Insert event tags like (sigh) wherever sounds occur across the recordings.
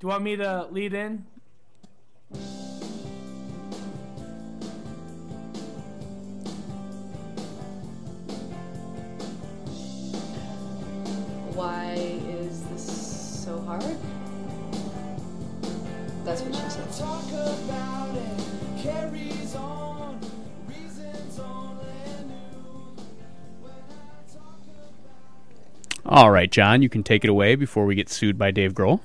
Do you want me to lead in? Why is this so hard? That's what she said. Talk about it carries on. Reasons only new. When I talk about All right, John, you can take it away before we get sued by Dave Grohl.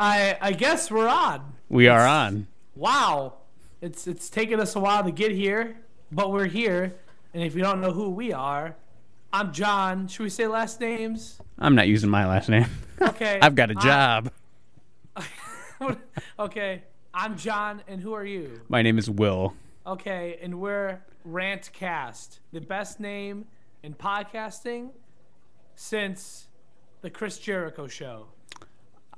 I I guess we're on. We are on. Wow, it's it's taken us a while to get here, but we're here. And if you don't know who we are, I'm John. Should we say last names? I'm not using my last name. (laughs) Okay. I've got a job. (laughs) okay, I'm John, and who are you? My name is Will. Okay, and we're Rantcast, the best name in podcasting since the Chris Jericho show.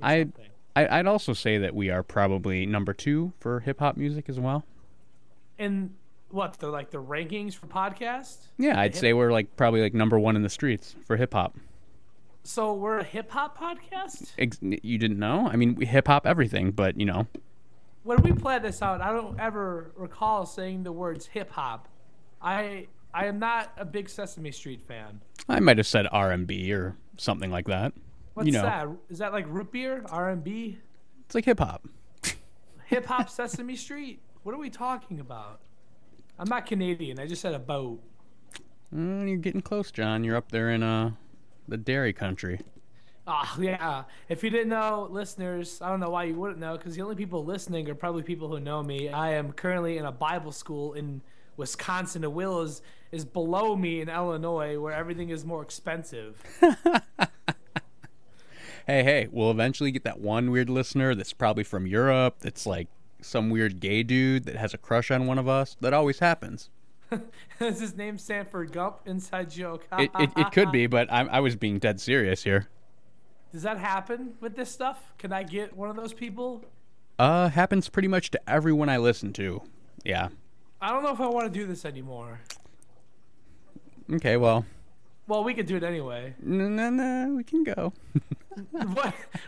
I, something. I I'd also say that we are probably number two for hip hop music as well. And what the like the rankings for podcast? Yeah, I'd hip- say we're like probably like number one in the streets for hip hop. So we're a hip hop podcast. Ex- you didn't know? I mean, we hip hop everything, but you know, When we planned this out, I don't ever recall saying the words hip hop. I I am not a big Sesame Street fan. I might have said R and B or something like that. What's you know, that? Is that like root beer, R and B, it's like hip hop. (laughs) hip hop, Sesame Street? What are we talking about? I'm not Canadian. I just said a boat. Mm, you're getting close, John. You're up there in uh the dairy country. Ah, (laughs) yeah. If you didn't know, listeners, I don't know why you wouldn't know, because the only people listening are probably people who know me. I am currently in a Bible school in Wisconsin. The Will is is below me in Illinois, where everything is more expensive. (laughs) Hey, hey, we'll eventually get that one weird listener that's probably from Europe. That's like some weird gay dude that has a crush on one of us. That always happens. (laughs) is his name Sanford Gump? Inside joke. It it, it could be, but I, I was being dead serious here. Does that happen with this stuff? Can I get one of those people? Uh, happens pretty much to everyone I listen to. Yeah. I don't know if I want to do this anymore. Okay, well, Well, we could do it anyway. no, no, no, we can go. (laughs) what? (laughs)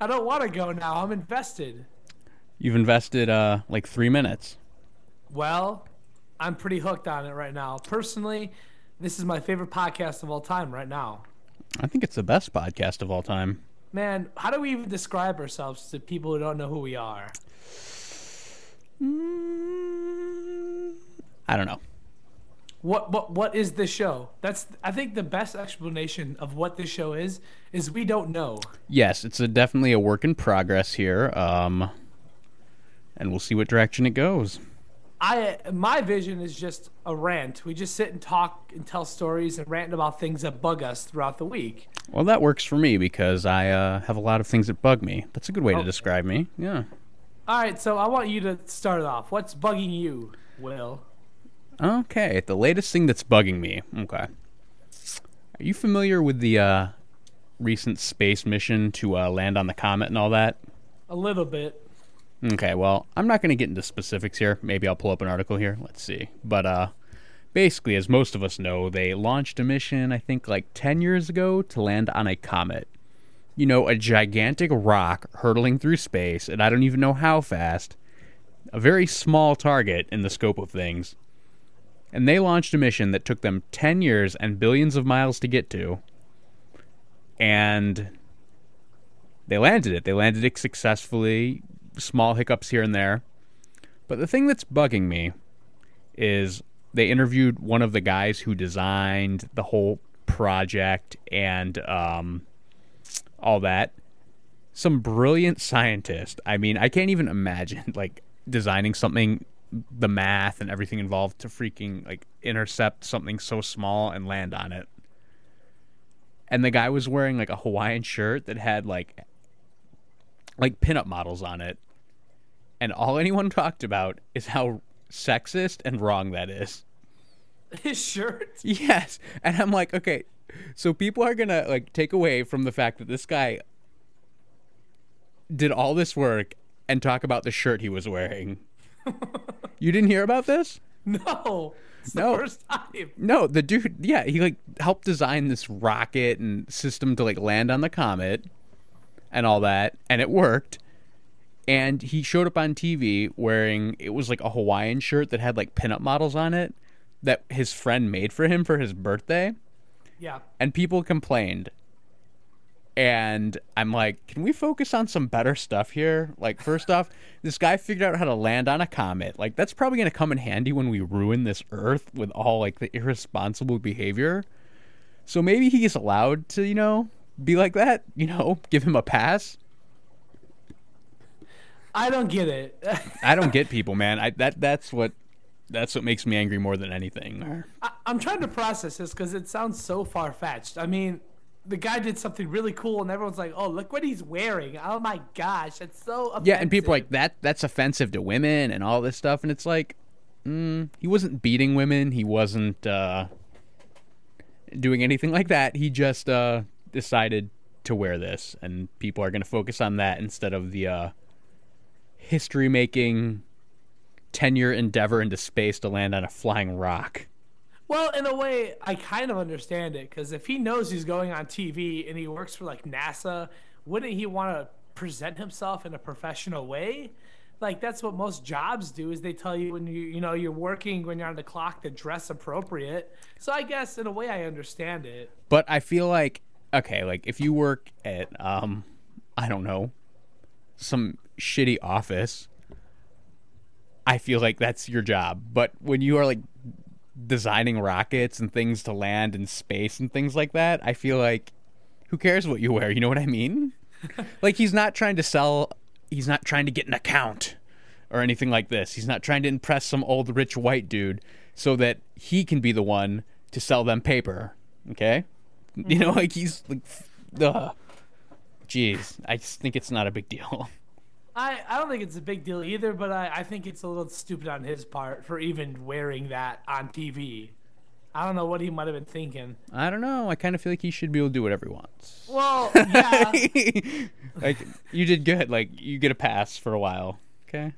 I don't want to go now. I'm invested. You've invested uh like three minutes. Well, I'm pretty hooked on it right now. Personally, this is my favorite podcast of all time right now. I think it's the best podcast of all time. Man, how do we even describe ourselves to people who don't know who we are? Mm, I don't know. What what what is this show? That's I think the best explanation of what this show is is we don't know. Yes, it's a, definitely a work in progress here. Um, and we'll see what direction it goes. I my vision is just a rant. We just sit and talk and tell stories and rant about things that bug us throughout the week. Well, that works for me because I uh, have a lot of things that bug me. That's a good way to Oh. describe me. Yeah. All right, so I want you to start it off. What's bugging you, Will? Okay, the latest thing that's bugging me. Okay. Are you familiar with the uh, recent space mission to uh, land on the comet and all that? A little bit. Okay, well, I'm not going to get into specifics here. Maybe I'll pull up an article here. Let's see. But uh basically, as most of us know, they launched a mission I think like 10 years ago to land on a comet. You know, a gigantic rock hurtling through space, and I don't even know how fast. A very small target in the scope of things. And they launched a mission that took them 10 years and billions of miles to get to. And they landed it. They landed it successfully. Small hiccups here and there. But the thing that's bugging me is they interviewed one of the guys who designed the whole project and um, all that. Some brilliant scientist. I mean, I can't even imagine (laughs) like designing something, the math and everything involved to freaking like intercept something so small and land on it. And the guy was wearing like a Hawaiian shirt that had like like pinup models on it. And all anyone (laughs) talked about is how sexist and wrong that is. (laughs) His shirt. Yes. And I'm like, okay, so people are going to like take away from the fact that this guy did all this work and talk about the shirt he was wearing. (laughs) you didn't hear about this? No. It's No. the first time. No, the dude, yeah, he like helped design this rocket and system to like land on the comet. and all that, and it worked. And he showed up on TV wearing it was like a Hawaiian shirt that had like pinup models on it that his friend made for him for his birthday, Yeah. and people complained. And I'm like, can we focus on some better stuff here? Like, first off, this guy figured out how to land on a comet. Like, that's probably going to come in handy when we ruin this Earth with all like the irresponsible behavior. So maybe he's allowed to, you know, be like that. You know, (laughs) give him a pass. I don't get it. (laughs) I don't get people, man. I that that's what that's what makes me angry more than anything. I, I'm trying to process this because it sounds so far fetched. I mean, the guy did something really cool, and everyone's like, "Oh, look what he's wearing! Oh my gosh, that's so." Offensive. Yeah, and people are like that. That's offensive to women and all this stuff, and it's like, mm, he wasn't beating women. He wasn't uh, doing anything like that. He just uh, decided to wear this, and people are going to focus on that instead of the uh, history-making ten-year endeavor into space to land on a flying rock. Well, in a way, I kind of understand it because if he knows he's going on TV and he works for like NASA, wouldn't he want to present himself in a professional way? Like that's what most jobs do is they tell you when you you know you're working when you're on the clock to dress appropriate. So I guess in a way I understand it. But I feel like okay, like if you work at um I don't know, some shitty office, I feel like that's your job. But when you are like designing rockets and things to land in space and things like that, I feel like who cares what you wear? You know what I mean? (laughs) like he's not trying to sell he's not trying to get an account or anything like this. He's not trying to impress some old rich white dude so that he can be the one to sell them paper. Okay? You know, mm-hmm. like he's like ugh. Jeez, I just think it's not a big deal. (laughs) I, I don't think it's a big deal either, but I, I think it's a little stupid on his part for even wearing that on TV. I don't know what he might have been thinking. I don't know. I kind of feel like he should be able to do whatever he wants. Well, (laughs) yeah. like you did good. Like you get a pass for a while. Okay.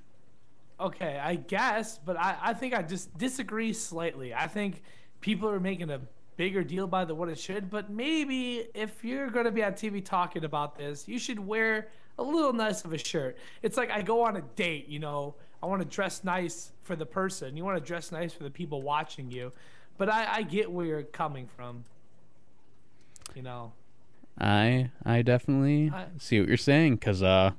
Okay, I guess, but I, I think I just disagree slightly. I think people are making a bigger deal by the what it should, but maybe if you're going to be on TV talking about this, you should wear a little nice of a shirt. It's like I go on a date, you know, I want to dress nice for the person. You want to dress nice for the people watching you. But I, I get where you're coming from. You know. I I definitely I- see what you're saying because uh,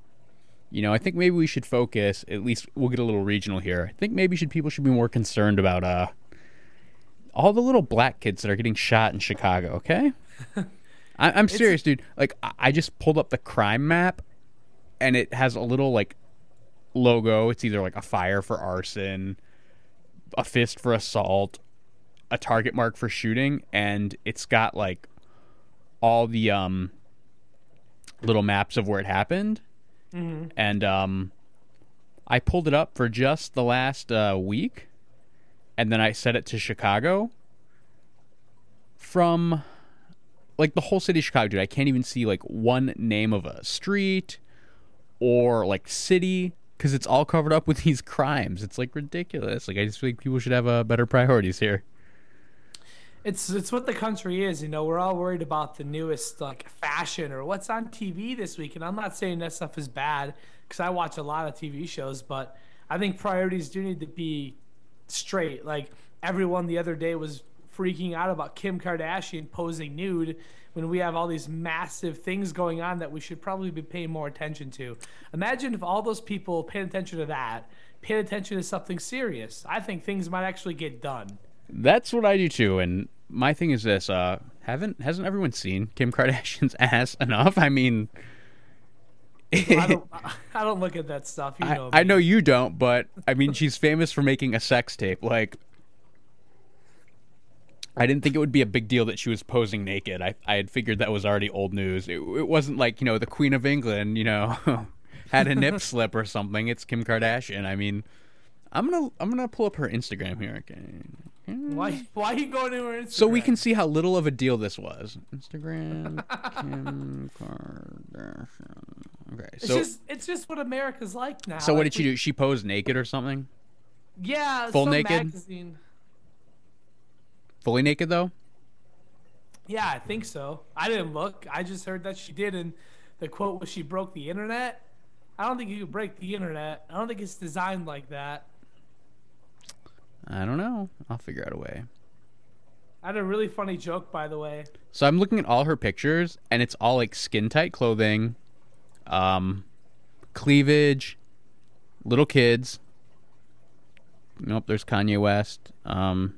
you know, I think maybe we should focus. At least we'll get a little regional here. I think maybe should people should be more concerned about uh, all the little black kids that are getting shot in Chicago. Okay. (laughs) I, I'm serious, dude. Like I- I just pulled up the crime map, and it has a little like logo. It's either like a fire for arson, a fist for assault, a target mark for shooting, and it's got like all the um little maps of where it happened. And um I pulled it up for just the last uh, week, and then I set it to Chicago. From like the whole city of Chicago, dude, I can't even see like one name of a street or like city because it's all covered up with (laughs) these crimes. It's like ridiculous. Like I just think people should have uh, better priorities here. It's it's what the country is, you know. We're all worried about the newest like fashion or what's on TV this week, and I'm not saying that stuff is bad because I watch a lot of TV shows, but I think priorities do need to be straight. Like everyone the other day was freaking out about Kim Kardashian posing nude when we have all these massive things going on that we should probably be paying more attention to. Imagine if all those people paid attention to that, paid attention to something serious. I think things might actually get done. That's what I do too. And my thing is this: uh, haven't hasn't everyone seen Kim Kardashian's (laughs) ass enough? I mean, I don't, I don't look at that stuff. You I, know, I me. know you don't, but I mean, she's famous for making a sex tape. Like, I didn't think it would be a big deal that she was posing naked. I I had figured that was already old news. It, it wasn't like you know the Queen of England, you know, (laughs) had a nip (laughs) slip or something. It's Kim Kardashian. I mean, I'm gonna I'm gonna pull up her Instagram here. Okay. Why? Why are you going to her Instagram? So we can see how little of a deal this was. Instagram Kim Kardashian. Okay, It's just it's just what America's like now. so what did she do? She posed naked or something? Yeah, Full some naked? Magazine. Fully naked though? Yeah, I think so. I didn't look. I just heard that she did, and the quote was she broke the internet. I don't think you could break the internet. I don't think it's designed like that. I don't know. I'll figure out a way. I had a really funny joke, by the way. So I'm looking at all her pictures, and it's all like skin tight clothing, um, cleavage, little kids. Nope, there's Kanye West. Um,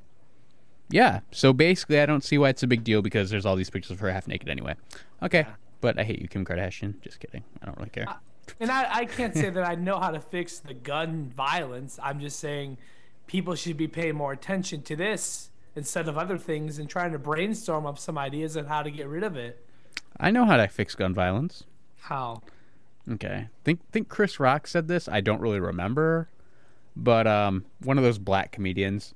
yeah. So basically, I don't see why it's a big deal because there's all these pictures of her half naked anyway. Okay, but I hate you, Kim Kardashian. Just kidding. I don't really care. And I, I can't say that I know how to fix the gun violence. I'm just saying people should be paying more attention to this instead of other things and trying to brainstorm up some ideas on how to get rid of it. I know how to fix gun violence. How? Okay. Think think Chris Rock said this. I don't really remember, but um, one of those black comedians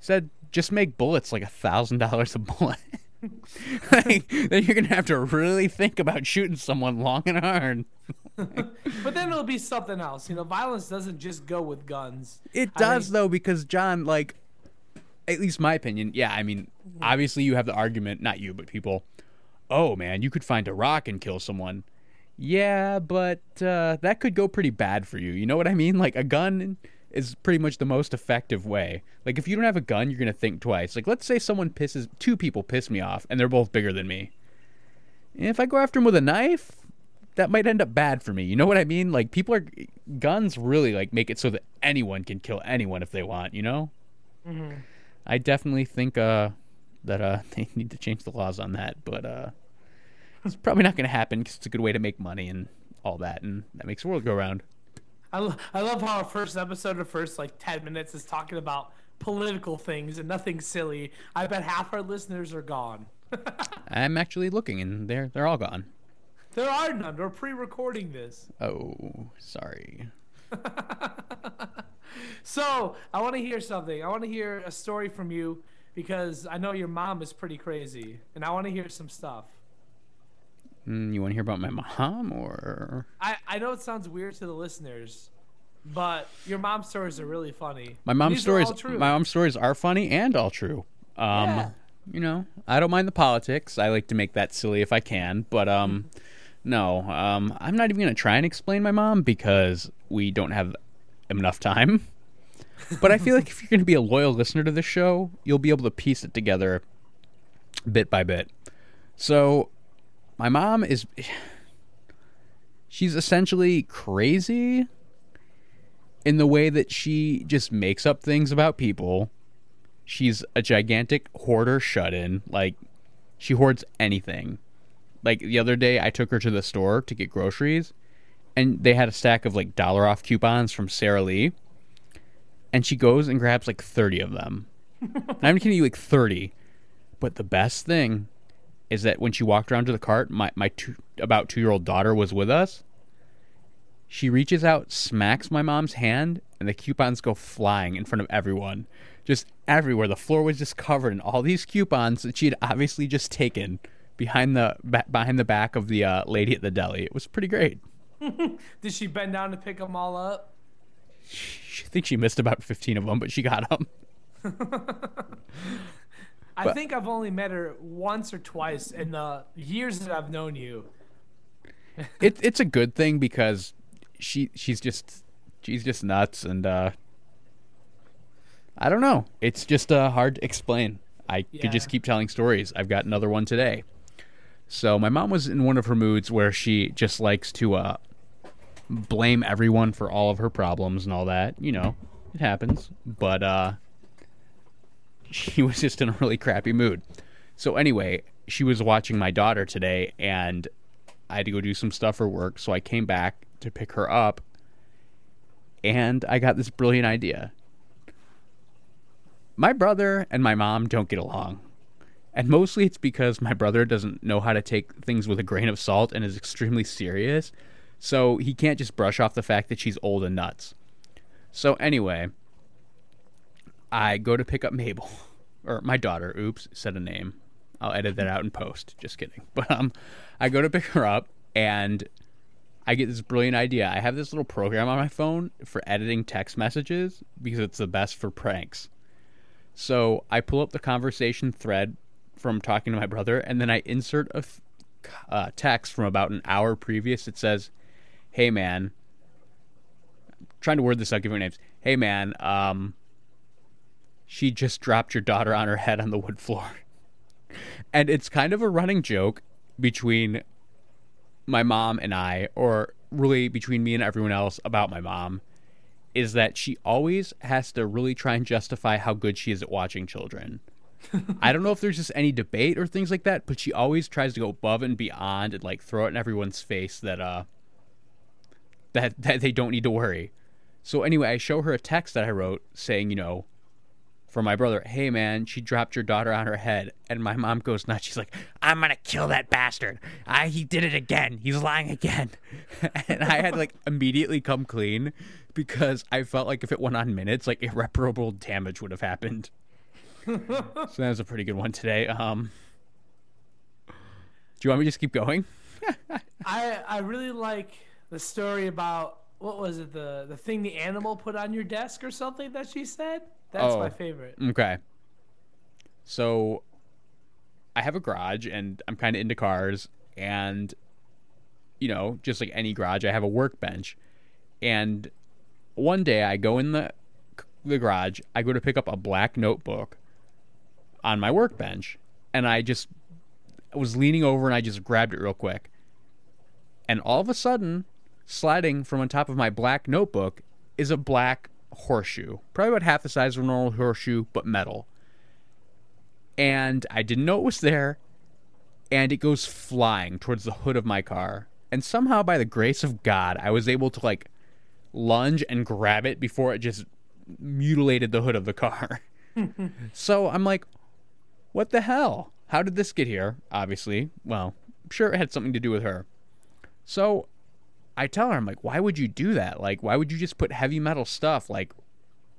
said, "Just make bullets like a thousand dollars a bullet." (laughs) like, then you're gonna have to really think about shooting someone long and hard. (laughs) But then it'll be something else. You know, violence doesn't just go with guns. It I does mean- though, because John, like, at least my opinion, yeah. I mean, obviously you have the argument, not you, but people. Oh man, you could find a rock and kill someone. Yeah, but uh, that could go pretty bad for you. You know what I mean? Like a gun is pretty much the most effective way. Like if you don't have a gun, you're gonna think twice. Like let's say someone pisses, two people piss me off, and they're both bigger than me. If I go after them with a knife, that might end up bad for me. You know what I mean? Like people are guns really like make it so that anyone can kill anyone if they want. You know? I definitely think uh, that uh, (laughs) they need to change the laws on that, but uh, it's probably not going to happen because it's a good way to make money and all that, and that makes the world go round. I, lo- I love how our first episode, the first like 10 minutes, is talking about political things and nothing silly. I bet half our listeners are gone. (laughs) I'm actually looking, and they're they're all gone. There are none. We're pre recording this. Oh, sorry. (laughs) So I want to hear something. I want to hear a story from you because I know your mom is pretty crazy, and I want to hear some stuff. Mm, you want to hear about my mom, or I, I know it sounds weird to the listeners, but your mom's stories are really funny. my mom's These are stories? all true. My mom's stories are funny and all true. Um, Yeah. you know, I don't mind the politics. I like to make that silly if I can, but um, no, um, I'm not even gonna try and explain my mom because we don't have enough time. (laughs) But I feel like if you're gonna be a loyal listener to this show, you'll be able to piece it together bit by bit. So, my mom is. She's essentially crazy in the way that she just makes up things about people. She's a gigantic hoarder shut in. Like, she hoards anything. Like, the other day, I took her to the store to get groceries, and they had a stack of, like, dollar off coupons from Sara Lee. And she goes and grabs, like, 30 of them. (laughs) I'm kidding you, like, 30. But the best thing is that when she walked around to the cart, my, my two, about two year old daughter was with us. She reaches out, smacks my mom's hand, and the coupons go flying in front of everyone. Just everywhere. The floor was just covered in all these coupons that she had obviously just taken behind the behind the back of the uh, lady at the deli. It was pretty great. (laughs) Did she bend down to pick them all up? I think she missed about 15 of them, but she got them. (laughs) I think I've only met her once or twice in the years that I've known you. (laughs) it, it's a good thing because she she's just she's just nuts and uh I don't know. It's just uh, hard to explain. I could just keep telling stories. I've got another one today. So my mom was in one of her moods where she just likes to uh blame everyone for all of her problems and all that. You know, it happens. But uh she (laughs) was just in a really crappy mood. So anyway, she was watching my daughter today and I had to go do some stuff for work, so I came back to pick her up and I got this brilliant idea. My brother and my mom don't get along. And mostly it's because my brother doesn't know how to take things with a grain of salt and is extremely serious. So he can't just brush off the fact that she's old and nuts. So anyway, I go to pick up Mabel, (laughs) or my daughter. Oops, said a name. I'll edit that out in post. Just kidding. (laughs) But um, I go to pick her up, and I get this brilliant idea. I have this little program on my phone for editing text messages because it's the best for pranks. So I pull up the conversation thread from talking to my brother, and then I insert a uh, text from about an hour previous. It says, "Hey man, I'm trying to word this out, giving names. Hey man, um, she just dropped your daughter on her head on the wood floor." and it's kind of a running joke between my mom and I, or really between me and everyone else about my mom, is that she always has to really try and justify how good she is at watching children. (laughs) I don't know if there's just any debate or things like that, but she always tries to go above and beyond and like throw it in everyone's face that uh that that they don't need to worry. So anyway, I show her a text that I wrote saying, you know, for my brother, hey man, she dropped your daughter on her head, and my mom goes nuts. She's like, I'm gonna kill that bastard. I he did it again. He's lying again. (laughs) and I had like immediately come clean because I felt like if it went on minutes, like irreparable damage would have happened. (laughs) so that was a pretty good one today. Um, do you want me to just keep going? (laughs) I I really like the story about what was it the the thing the animal put on your desk or something that she said. That's Oh. my favorite. Okay. So I have a garage and I'm kind of into cars and you know, just like any garage, I have a workbench. And one day I go in the the garage, I go to pick up a black notebook on my workbench and I just I was leaning over and I just grabbed it real quick. And all of a sudden, sliding from on top of my black notebook is a black horseshoe, probably about half the size of a normal horseshoe, but metal. And I didn't know it was there, and it goes flying towards the hood of my car. And somehow, by the grace of God, I was able to like lunge and grab it before it just mutilated the hood of the car. (laughs) so I'm like, what the hell? How did this get here? Obviously, well, I'm sure it had something to do with her. So I tell her, I'm like, why would you do that? Like, why would you just put heavy metal stuff like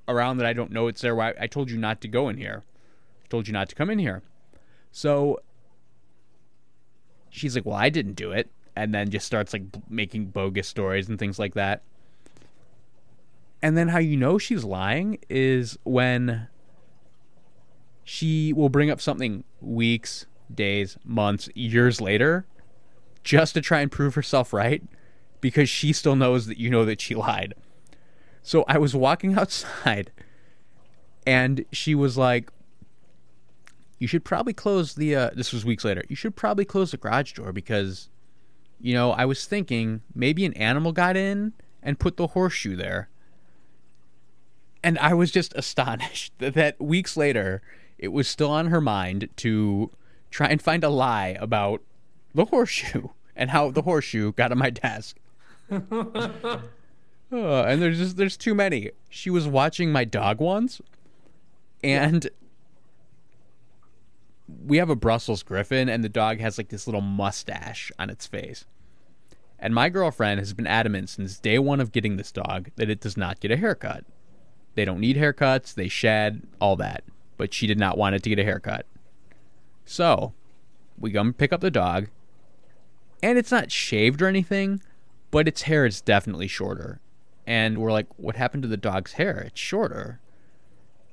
around that I don't know it's there? Why I told you not to go in here. I told you not to come in here. So she's like, well, I didn't do it, and then just starts like making bogus stories and things like that. And then how you know she's lying is when she will bring up something weeks, days, months, years later just to try and prove herself right because she still knows that you know that she lied. So I was walking (laughs) outside and she was like you should probably close the uh this was weeks later. You should probably close the garage door because you know, I was thinking maybe an animal got in and put the horseshoe there. And I was just (laughs) astonished that, that weeks later it was still on her mind to try and find a lie about the horseshoe (laughs) and how the horseshoe got on my desk. Uh, and there's just there's too many. She was watching my dog once, and we have a Brussels Griffon, and the dog has like this little mustache on its face. And my girlfriend has been adamant since day one of getting this dog that it does not get a haircut. They don't need haircuts, they shed, all that. But she did not want it to get a haircut. So, we go and pick up the dog, and it's not shaved or anything, but its hair is definitely shorter. And we're like, what happened to the dog's hair? It's shorter.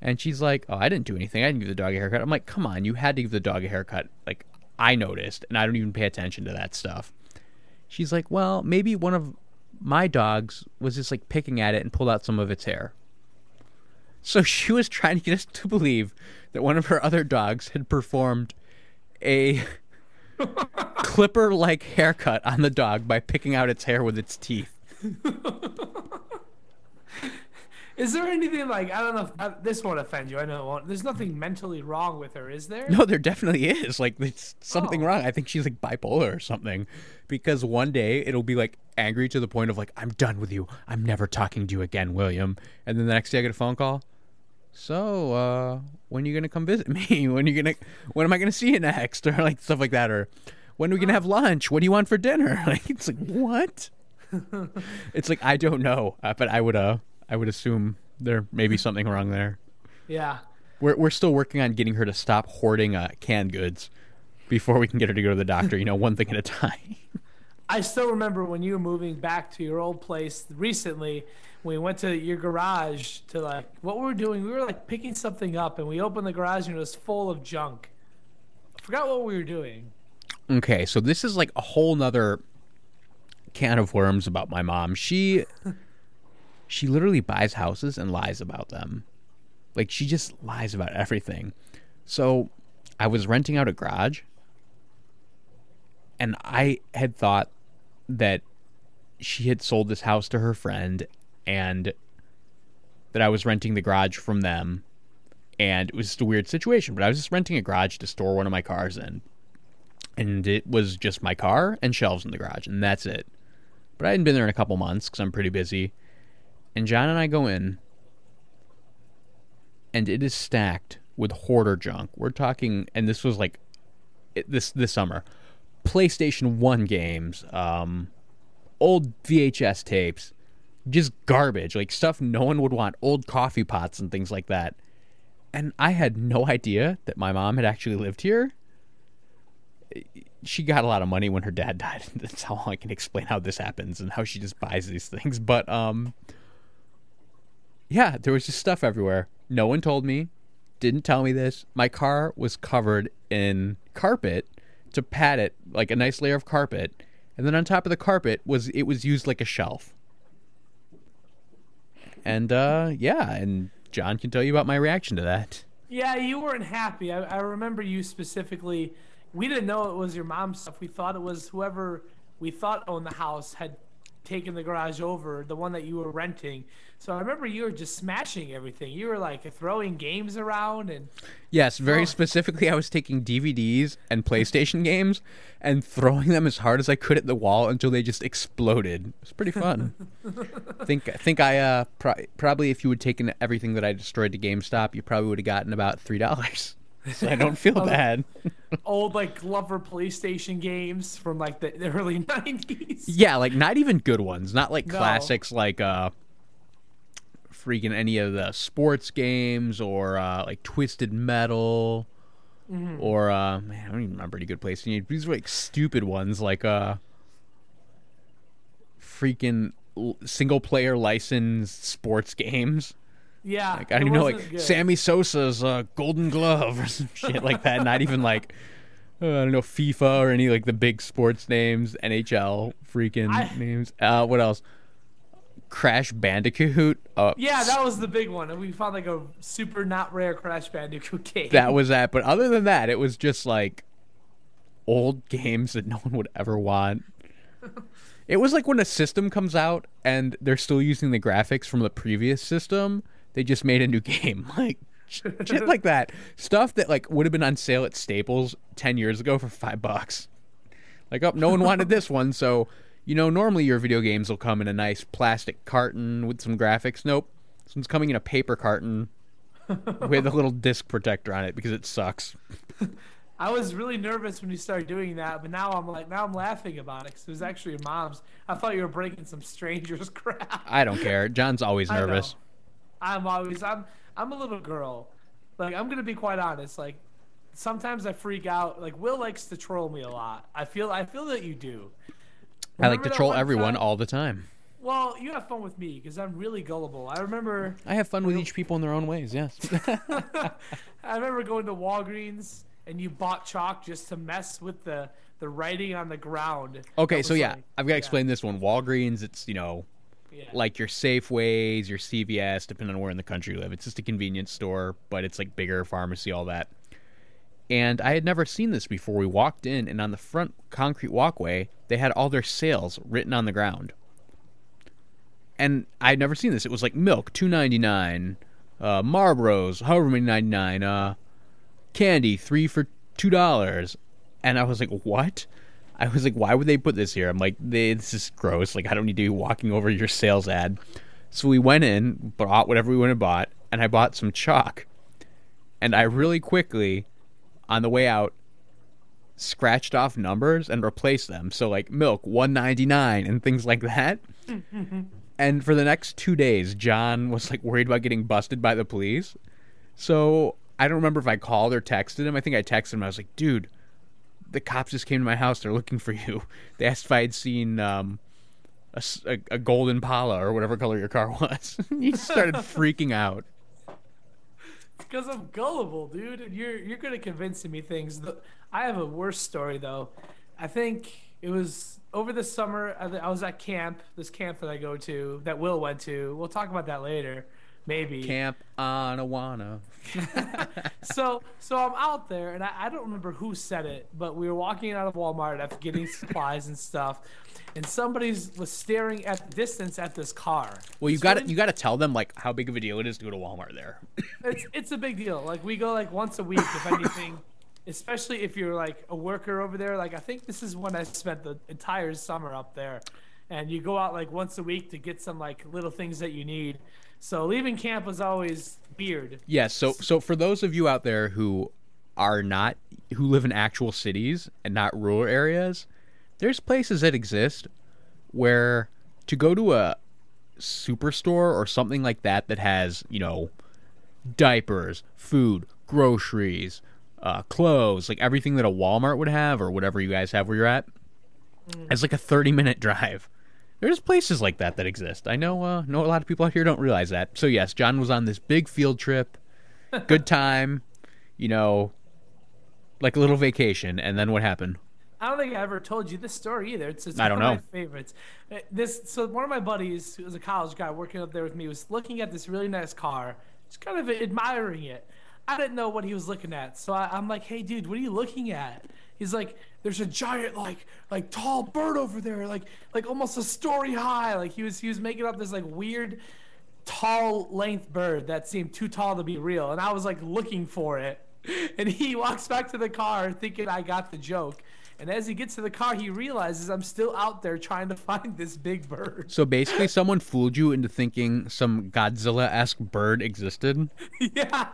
And she's like, oh, I didn't do anything. I didn't give the dog a haircut. I'm like, come on, you had to give the dog a haircut. Like, I noticed, and I don't even pay attention to that stuff. She's like, well, maybe one of my dogs was just like picking at it and pulled out some of its hair. So (laughs) she was trying to get us to believe that one of her other dogs had performed a clipper like haircut on the dog by picking out its hair with its teeth. (laughs) Is there anything like I don't know? If, uh, this won't offend you. I know it won't. There's nothing mentally wrong with her, is there? No, there definitely is. Like, there's something Oh. wrong. I think she's like bipolar or something. Because one day it'll be like angry to the point of like, I'm done with you. I'm never talking to you again, William. And then the next day I get a phone call. So, uh, when are you gonna come visit (laughs) me? When are you gonna? When am I gonna see you next? (laughs) Or like stuff like that. Or when are we gonna have lunch? What do you want for dinner? (laughs) Like it's like what? it's like I don't know, uh, but I would uh I would assume there may be something wrong there. Yeah. We're we're still working on getting her to stop hoarding uh, canned goods before we can get her to go to the doctor. You know, one thing at a time. I still remember when you were moving back to your old place recently. We went to your garage to like what we were doing. We were like picking something up, and we opened the garage and it was full of junk. I forgot what we were doing. Okay, so this is like a whole nother can of worms about my mom. She (laughs) she literally buys houses and lies about them. Like she just lies about everything. So I was renting out a garage and I had thought that she had sold this house to her friend and that I was renting the garage from them and it was just a weird situation, but I was just renting a garage to store one of my cars in. And it was just my car and shelves in the garage, and that's it. But I hadn't been there in a couple months because I'm pretty busy. And John and I go in, and it is stacked with hoarder junk. We're talking, and this was like this this summer, PlayStation One games, um, old VHS tapes, just garbage, like stuff no one would want, old coffee pots and things like that. And I had no idea that my mom had actually lived here. She got a lot of money when her dad (laughs) died. That's how I can explain how this happens and how she just buys these things. But um yeah, there was just stuff everywhere. No one told me, didn't tell me this. My car was covered in carpet to pad it, like a nice layer of carpet. And then on top of the carpet was it was used like a shelf. And uh yeah, and John can tell you about my reaction to that. Yeah, you weren't happy. I, I remember you specifically. We didn't know it was your mom's stuff. We thought it was whoever we thought owned the house had taken the garage over, the one that you were renting. So I remember you were just smashing everything. You were like throwing games around and Yes, very Oh. specifically, I was taking DVDs and PlayStation games and throwing them as hard as I could at the wall until they just exploded. It was pretty fun. I (laughs) think I think I uh pro- probably if you had taken everything that I destroyed to GameStop, you probably would have gotten about three dollars. (laughs) So I don't feel bad. old like Glover PlayStation games from like the, the (laughs) early nineties. Yeah, like not even good ones, not like No. classics like uh freaking any of the sports games or uh like Twisted Metal Mm-hmm. or uh man, I don't even remember any good PlayStation. games. These were like stupid ones like uh freaking single player licensed sports (laughs) games. Yeah, Like I don't even know like good. Sammy Sosa's uh, Golden Glove or (laughs) some shit like that. Not even like uh, I don't know FIFA or any like the big sports names, NHL freaking I- names. Uh, what else? Crash Bandicoot. Uh, Yeah, that was the big one. And we found like a super not rare Crash Bandicoot game. that was that. But other than that, it was just like old games that no one would ever want. (laughs) It was like when a system comes out and they're still using the graphics from the previous system, they just made a new game. (laughs) Like shit like that. Stuff that like would have been on sale at Staples 10 years ago for 5 bucks. Like, oh, no one wanted this one, so you know, normally your video games will come in a nice plastic carton with some graphics. Nope. This one's coming in a paper carton (laughs) with a little disc protector on it because it sucks. I was really nervous when you started doing that, but now I'm like, now I'm laughing about it because it was actually your mom's. I thought you were breaking some stranger's (laughs) crap. I don't care. John's always nervous. I'm always I'm I'm a little girl. Like I'm gonna be quite honest. Like sometimes I freak out. Like Will likes to troll me a lot. I feel I feel that you do. I like to troll everyone time- all the time. Well, you have fun with me because I'm really gullible. I remember I have fun with each people in their own ways, yes. (laughs) (laughs) I remember going to Walgreens and you bought chalk just to mess with the the writing on the ground. okay, so was yeah, I've got to yeah, explain this one. Walgreens, it's, you know, yeah. like your Safeways, your CVS, depending on where in the country you live. It's just a convenience store, but it's like bigger pharmacy, all that. And I had never seen this before. We walked in, and on the front concrete walkway, they had all their sales written on the ground. And I had never seen this. It was like milk, two ninety nine, uh, Marlboros, however many ninety nine, uh, candy, three for two dollars. And I was like, what? I was like, why would they put this here? I'm like, this is gross. Like, I don't need to be walking over your sales ad. So we went in, bought whatever we went and bought, and I bought some chalk. And I really quickly, on the way out, scratched off numbers and replaced them. So like milk, one ninety nine, and things like that. (laughs) and for the next two days, John was like worried about getting busted by the police. So I don't remember if I called or texted him. I think I texted him. I was like, dude, the cops just came to my house. They're looking for you. (laughs) They asked if I had seen um, a, a- a Impala or whatever color your car (laughs) was. (laughs) he started freaking out. because I'm gullible, dude. And you're you're good at convincing me things. I have a worse story though. I think it was over the summer. I was at camp, this camp that I go to, that Will went to. We'll talk about that later, maybe. Camp Anawana. (laughs) so so I'm out there, and I, I don't remember who said it, but we were walking out of Walmart after getting supplies and stuff, and somebody was staring at the distance at this car. Well, you So got to you got to tell them like how big of a deal it is to go to Walmart there. it's it's a big deal. Like we go like once a week, if anything. Especially if you're like a worker over there. Like I think this is when I spent the entire summer up there, and you go out like once a week to get some like little things that you need. So leaving camp was always weird. Yeah, so so for those of you out there who are not who live in actual cities and not rural areas, there's places that exist where to go to a superstore or something like that that has, you know, diapers, food, groceries, uh, clothes, like everything that a Walmart would have or whatever you guys have where you're at. It's like a 30 minute (laughs) drive. There's places like that that exist. I know uh, know a lot of people out here don't realize that. So yes, John was on this big field trip. (laughs) Good time, you know, like a little vacation and then what happened? I don't think I ever told you this story either. It's, it's I don't one of my favorites. Uh, This so one of my buddies, who was a college guy working up there with me, was looking at this really nice car, just kind of admiring it. I didn't know what he was looking at, so I, I'm like, "Hey, dude, what are you looking at?" He's like, "There's a giant, like, like tall bird over there, like, like almost a story high." Like he was, he was making up this like weird, tall length bird that seemed too tall to be real, and I was like looking for it. (laughs) And he walks back to the car thinking I got the joke. And as he gets to the car, he realizes I'm still out there trying to (laughs) find this big bird. So basically (laughs) someone fooled you into thinking some Godzilla-esque bird existed. yeah.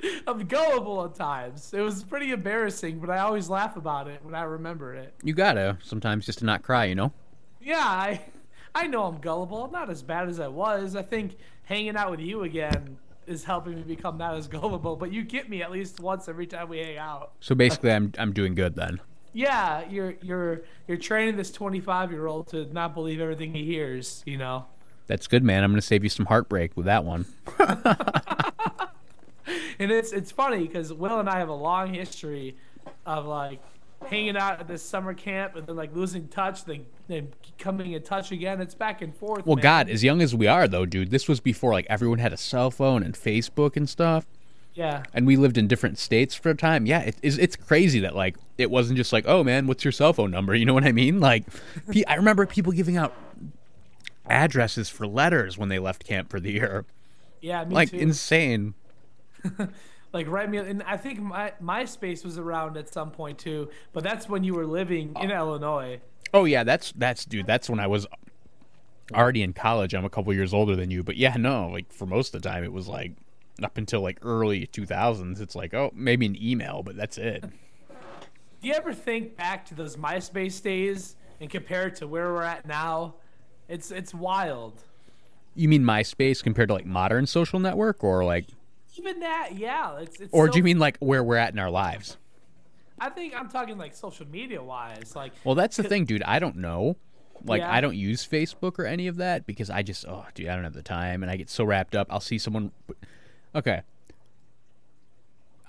(laughs) I'm gullible at times. It was pretty embarrassing, but I always laugh about it when I remember it. You gotta sometimes just to not cry, you know. Yeah, I (laughs) I know I'm gullible. I'm not as bad as I was. I think hanging out with you again is helping me become not as gullible, but you get me at least once every time we hang out. So basically, I'm I'm doing good then. Yeah, you're you're you're training this 25 year old to not believe everything he hears. You know. That's good, man. I'm gonna save you some heartbreak with that one. (laughs) (laughs) And it's it's funny because Will and I have a long history of like hanging out at this summer camp and then like losing touch, then then coming in touch again. It's back and forth. Well, man. God, as young as we are, though, dude, this was before like everyone had a cell phone and Facebook and stuff, Yeah. and we lived in different states for a time. Yeah, it, it's, it's crazy that like it wasn't just like, oh man, what's your cell phone number? (laughs) You know what I mean? Like, (laughs) I remember people giving out addresses for letters when they left camp for the year. Yeah, me Like too. insane. (laughs) like write me and I think my MySpace was around at some point too, but that's when you were living in oh. Illinois. Oh yeah, that's that's dude. That's when I was already in college. I'm a couple years older than you, but yeah, no, like for most of the time, it was like up until like early 2000s. It's like oh, maybe an email, but that's it. (laughs) Do you ever think back to those MySpace days and compare it to where we're at now? It's it's wild. You mean MySpace compared to like modern social network, or like, Even that, yeah. It's, it's or so- do you mean like where we're at in our lives? I think I'm talking like social media wise. Like Well, that's the thing, dude. I don't know. Like, Yeah. I don't use Facebook or any of that because I just, oh, dude, I don't have the time, and I get so wrapped up. I'll see someone. Okay.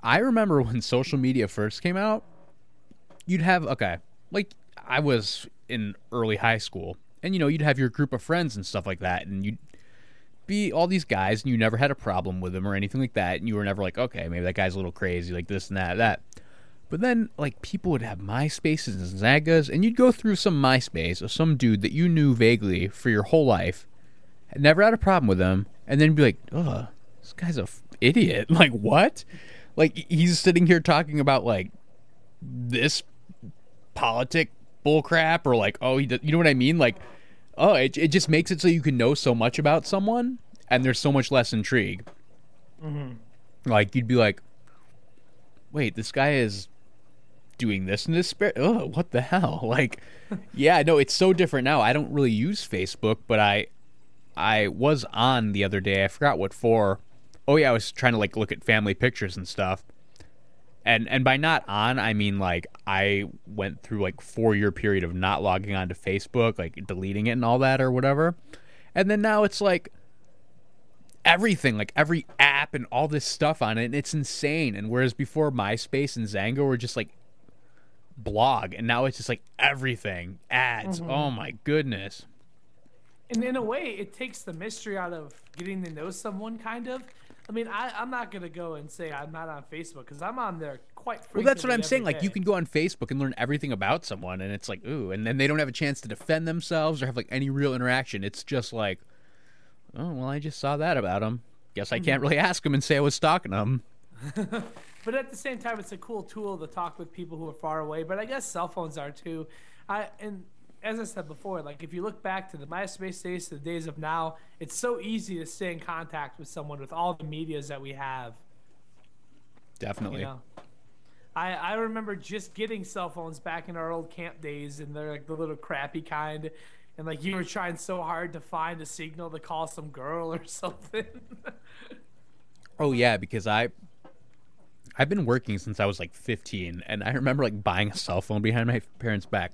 I remember when social media first came out. You'd have okay, like I was in early high school, and you know you'd have your group of friends and stuff like that, and you'd be all these guys, and you never had a problem with them or anything like that, and you were never like, okay, maybe that guy's a little crazy, like this and that, that. But then, like, people would have MySpaces and Xangas, and you'd go through some MySpace of some dude that you knew vaguely for your whole life, never had a problem with them, and then be like, ugh, this guy's a f- idiot. (laughs) Like, what? Like, he's sitting here talking about, like, this politic bullcrap, or like, oh, he does, you know what I mean? Like, oh, it, it just makes it so you can know so much about someone, and there's so much less intrigue. Mm-hmm. Like, you'd be like, wait, this guy is doing this in this spirit. Oh, what the hell? (laughs) Like, (laughs) yeah, no, it's so different now. I don't really use Facebook, but I, I was on the other day. I forgot what for. Oh yeah, I was trying to like look at family pictures and stuff. And and by not on, I mean like I went through like four year period of not logging on to Facebook, like deleting it and all that or whatever. And then now it's like everything, like every app and all this stuff on it. And it's insane. And whereas before MySpace and Xanga were just like blog, and now it's just like everything ads. Mm-hmm. Oh my goodness. And in a way, it takes the mystery out of getting to know someone, kind of. I mean, I, I'm not gonna go and say I'm not on Facebook because I'm on there quite Well, that's what I'm saying. Like, you can go on Facebook and learn everything about someone, and it's like, ooh, and then they don't have a chance to defend themselves or have like any real interaction. It's just like, oh, well, I just saw that about him. Guess I can't mm-hmm. really ask him and say I was stalking him. (laughs) But at the same time, it's a cool tool to talk with people who are far away. But I guess cell phones are too. I and as I said before, like if you look back to the MySpace days to the days of now, it's so easy to stay in contact with someone with all the medias that we have. Definitely. You know, I I remember just getting cell phones back in our old camp days, and they're like the little crappy kind. And like you were trying so hard to find a signal to call some girl or (laughs) something. Oh yeah, because I I've been working since I was like 15 and I remember like buying a cell phone behind my parents' back.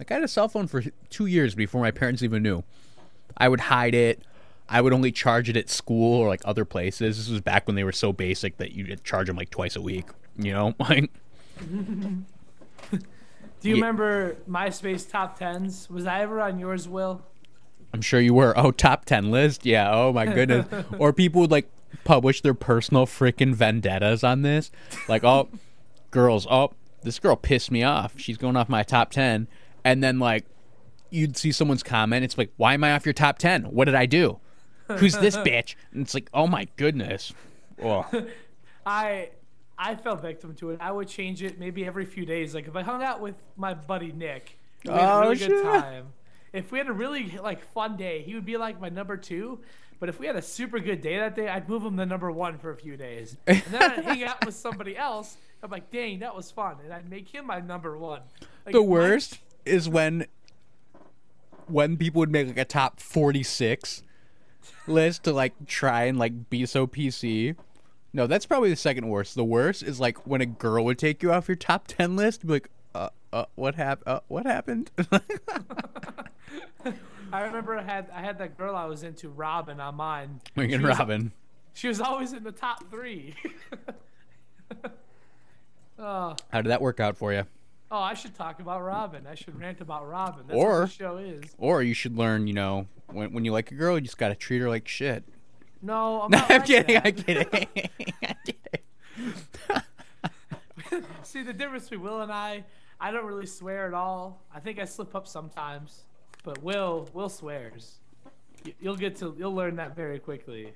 Like I had a cell phone for 2 years before my parents even knew. I would hide it. I would only charge it at school or like other places. This was back when they were so basic that you would charge them like twice a week, you know? (laughs) Like Do you Yeah. remember MySpace top tens? Was I ever on yours, Will? I'm sure you were. Oh, top 10 list. Yeah. Oh my goodness. (laughs) or people would like publish their personal freaking vendettas on this. Like, oh, girls, oh, this girl pissed me off. She's going off my top 10. And then like you'd see someone's comment. It's like, why am I off your top 10? What did I do? Who's this (laughs) bitch? And it's like, oh my goodness. Oh, (laughs) I I fell victim to it. I would change it maybe every few days. Like if I hung out with my buddy Nick, we had Oh, a really oh, shit. good time. If we had a really like fun day, he would be like my number two. But if we had a super good day that day, I'd move him to number one for a few days, and then I'd hang out with somebody else. I'm like, dang, that was fun, and I'd make him my number one. Like, the worst is when when people would make like a top 46 list to like try and like be so PC. No, that's probably the second worst. The worst is like when a girl would take you off your top 10 list, be like, uh, uh, what happened? Uh, what happened? (laughs) I remember I had I had that girl I was into, Robin, on mine. Was- Robin. She was always in the top three. oh, (laughs) How did that work out for you? Oh, I should talk about Robin. I should rant about Robin. That's Or- what the show is. Or you should learn, you know, when when you like a girl, you just gotta treat her like shit. No, I'm (laughs) No, I'm like kidding. that. I'm kidding. I'm (laughs) kidding. (laughs) See the difference between Will and I. I don't really swear at all. I think I slip up sometimes, but Will Will swears. You'll get to you'll learn that very quickly.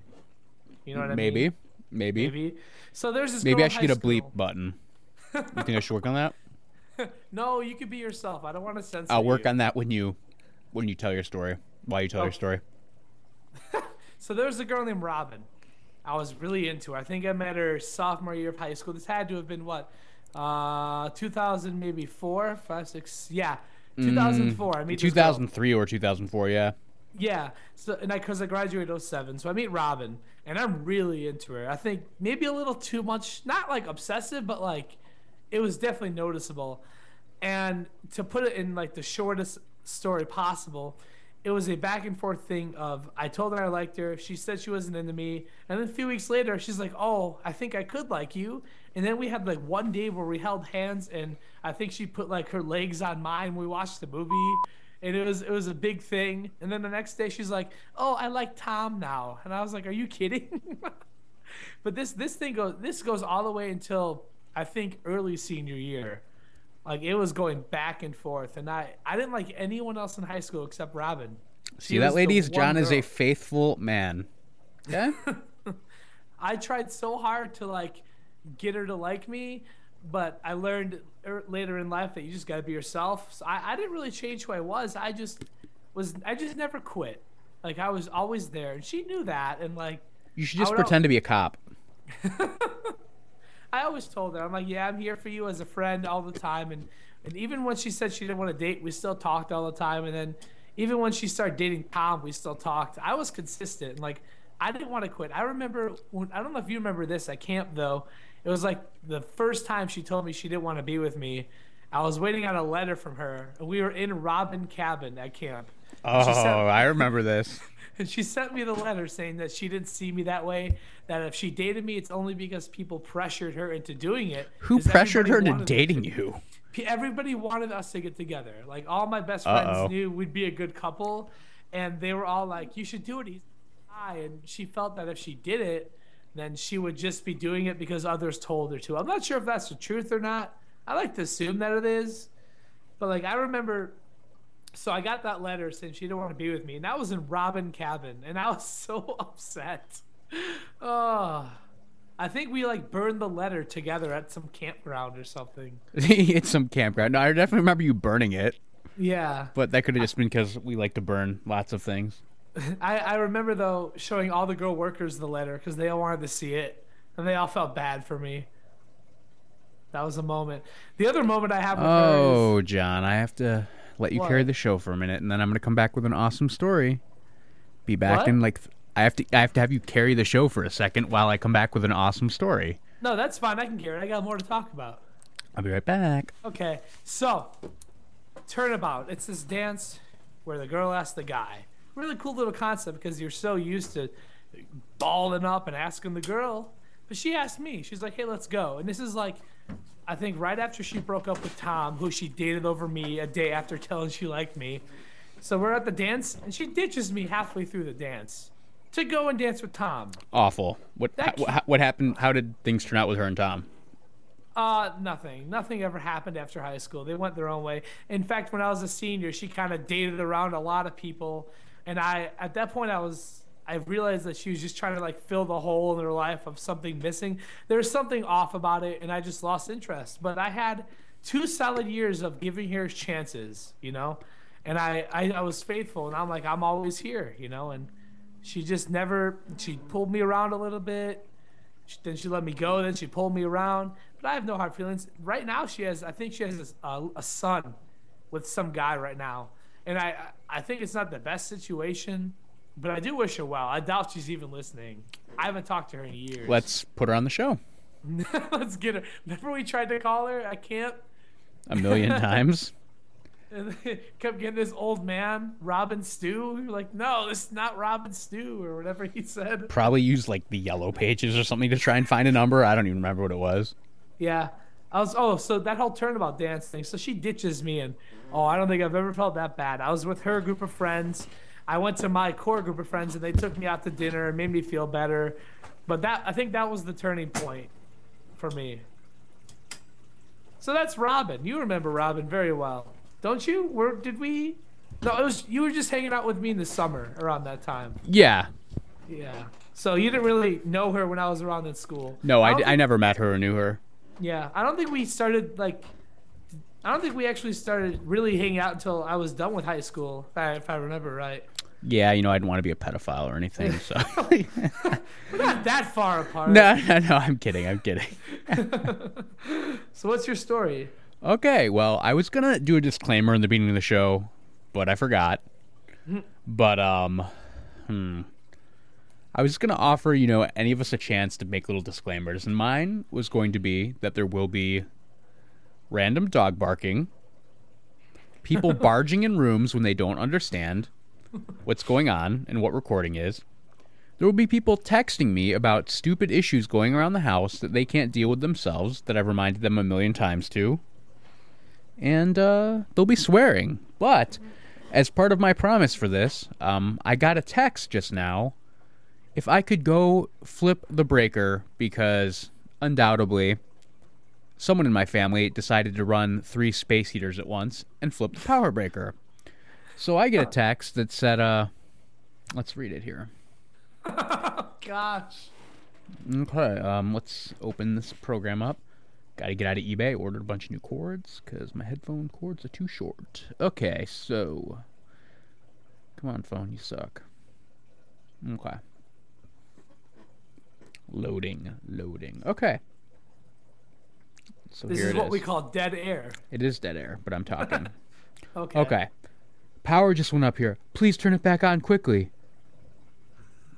You know what I Maybe, mean? maybe, Maybe. So there's this. maybe I should get a bleep button. You think I should work on that? (laughs) No, you could be yourself. I don't want to censor I'll work you. on that when you when you tell your story. While you tell your story. (laughs) So there's a girl named Robin. I was really into her. I think I met her sophomore year of high school. This had to have been what, uh, 2000 maybe four, five, six, yeah, 2004. I meet this girl. 2003 or 2004, yeah. Yeah. So and I because I graduated 07. So I meet Robin and I'm really into her. I think maybe a little too much, not like obsessive, but like it was definitely noticeable. And to put it in like the shortest story possible, it was a back and forth thing of I told her I liked her, she said she wasn't into me, and then a few weeks later she's like, "Oh, I think I could like you." And then we had like one day where we held hands and I think she put like her legs on mine. We watched the movie and it was it was a big thing. And then the next day she's like, "Oh, I like Tom now," and I was like, "Are you kidding?" (laughs) but this this thing goes this goes all the way until I think early senior year. Like it was going back and forth, and I I didn't like anyone else in high school except Robin. See that, ladies? John is a faithful man. (laughs) Yeah. I tried so hard to like get her to like me, but I learned er, later in life that you just got to be yourself. So I, I didn't really change who I was. I just was. I just never quit. Like I was always there, and she knew that. And like You should just pretend to be a cop. (laughs) I always told her, I'm like, yeah, I'm here for you as a friend all the time. And and even when she said she didn't want to date, we still talked all the time. And then even when she started dating Tom, we still talked. I was consistent. And like, I didn't want to quit. I remember, when, I don't know if you remember this at camp though. It was like the first time she told me she didn't want to be with me. I was waiting on a letter from her. We were in Robin cabin at camp. Oh, said- I remember this. And (laughs) she sent me the letter saying that she didn't see me that way. That if she dated me, it's only because people pressured her into doing it. Who pressured her to dating you? Everybody wanted us to get together. Like all my best friends Uh-oh. knew we'd be a good couple, and they were all like, "You should do it." And she felt that if she did it, then she would just be doing it because others told her to. I'm not sure if that's the truth or not. I like to assume that it is, but like I remember. So I got that letter saying she didn't want to be with me, and that was in Robin Cabin, and I was (laughs) so upset. Oh, I think we like burned the letter together at some campground or something. (laughs) it's some campground. No, I definitely remember you burning it, Yeah. but that could have just been because we like to burn lots of things. (laughs) I, I remember though showing all the girl workers the letter because they all wanted to see it, and they all felt bad for me. That was a moment. The other moment I have with her Oh, John, I have to let you What? carry the show for a minute, and then I'm gonna come back with an awesome story. Be back What? in like th- I have to. I have to have you carry the show for a second while I come back with an awesome story. no, that's fine. I can carry. it. I got more to talk about. I'll be right back. Okay, so turnabout. It's this dance where the girl asks the guy. Really cool little concept because you're so used to balling up and asking the girl, but she asked me. She's like, "Hey, let's go." And this is like, I think right after she broke up with Tom, who she dated over me a day after (laughs) telling she liked me. So we're at the dance, and she ditches me halfway through the dance to go and dance with Tom. Awful. What That ha- what happened? How did things turn out with her and Tom? Uh, nothing. Nothing ever happened after high school. They went their own way. In fact, when I was a senior, she kind of dated around a lot of people, and I at that point I was I realized that she was just trying to like fill the hole in her life of something missing. There was something off about it, and I just lost interest. But I had two solid years of giving her chances, you know, and I I, I was faithful, and I'm like I'm always here, you know, and she just never she pulled me around a little bit she, then she let me go. Then she pulled me around. But I have no hard feelings. Right now, she has. I think she has a, a, a son with some guy right now, and I I think it's not the best situation. But I do wish her well. I doubt she's even listening. I haven't talked to her in years. Let's put her on the show (laughs) let's get her. Remember we tried to call her? I can't. a million (laughs) times. Kept getting this old man, Robin Stew. We like, no, this is not Robin Stew or whatever he said. Probably use like the yellow pages or something to try and find a number. I don't even remember what it was. Yeah. I was oh, so that whole turnabout dance thing. So she ditches me and oh, I don't think I've ever felt that bad. I was with her group of friends. I went to my core group of friends and they took me out to dinner and made me feel better. But that I think that was the turning point for me. So that's Robin. You remember Robin very well. Don't you? Where did we No, it was you were just hanging out with me in the summer around that time. Yeah. Yeah. So you didn't really know her when I was around in school. No, I, don't d- I never met her or knew her. yeah, I don't think we started like. I don't think we actually started really hanging out until I was done with high school, if I, if I remember right. Yeah, you know, I didn't want to be a pedophile or anything. So (laughs) We're not that far apart. no, no, no. I'm kidding. I'm kidding. (laughs) So what's your story? Okay, well, I was gonna do a disclaimer in the beginning of the show, but I forgot. (laughs) But um, hmm, I was gonna offer you know any of us a chance to make little disclaimers, and mine was going to be that there will be random dog barking, people barging in rooms when they don't understand what's going on and what recording is. There will be people texting me about stupid issues going around the house that they can't deal with themselves that I've reminded them a million times to. And uh, they'll be swearing. But as part of my promise for this, um, I got a text just now if I could go flip the breaker because undoubtedly someone in my family decided to run three space heaters at once and flip the power breaker. So I get a text that said, uh, let's read it here. (laughs) Gosh. Okay, um, let's open this program up. Got to get out of eBay. Ordered a bunch of new cords because my headphone cords are too short. Okay, so come on, phone, you suck. Okay, loading, loading. Okay, so This is what is. we call dead air. It is dead air, but I'm talking. (laughs) Okay. Okay. Power just went up here. Please turn it back on quickly.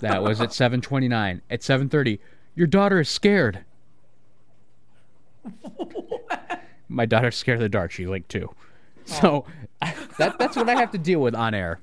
That was at 7:29. At 7:30, your daughter is scared. My daughter's scared of the dark. She's like 2. So that that's what I have to deal with on air.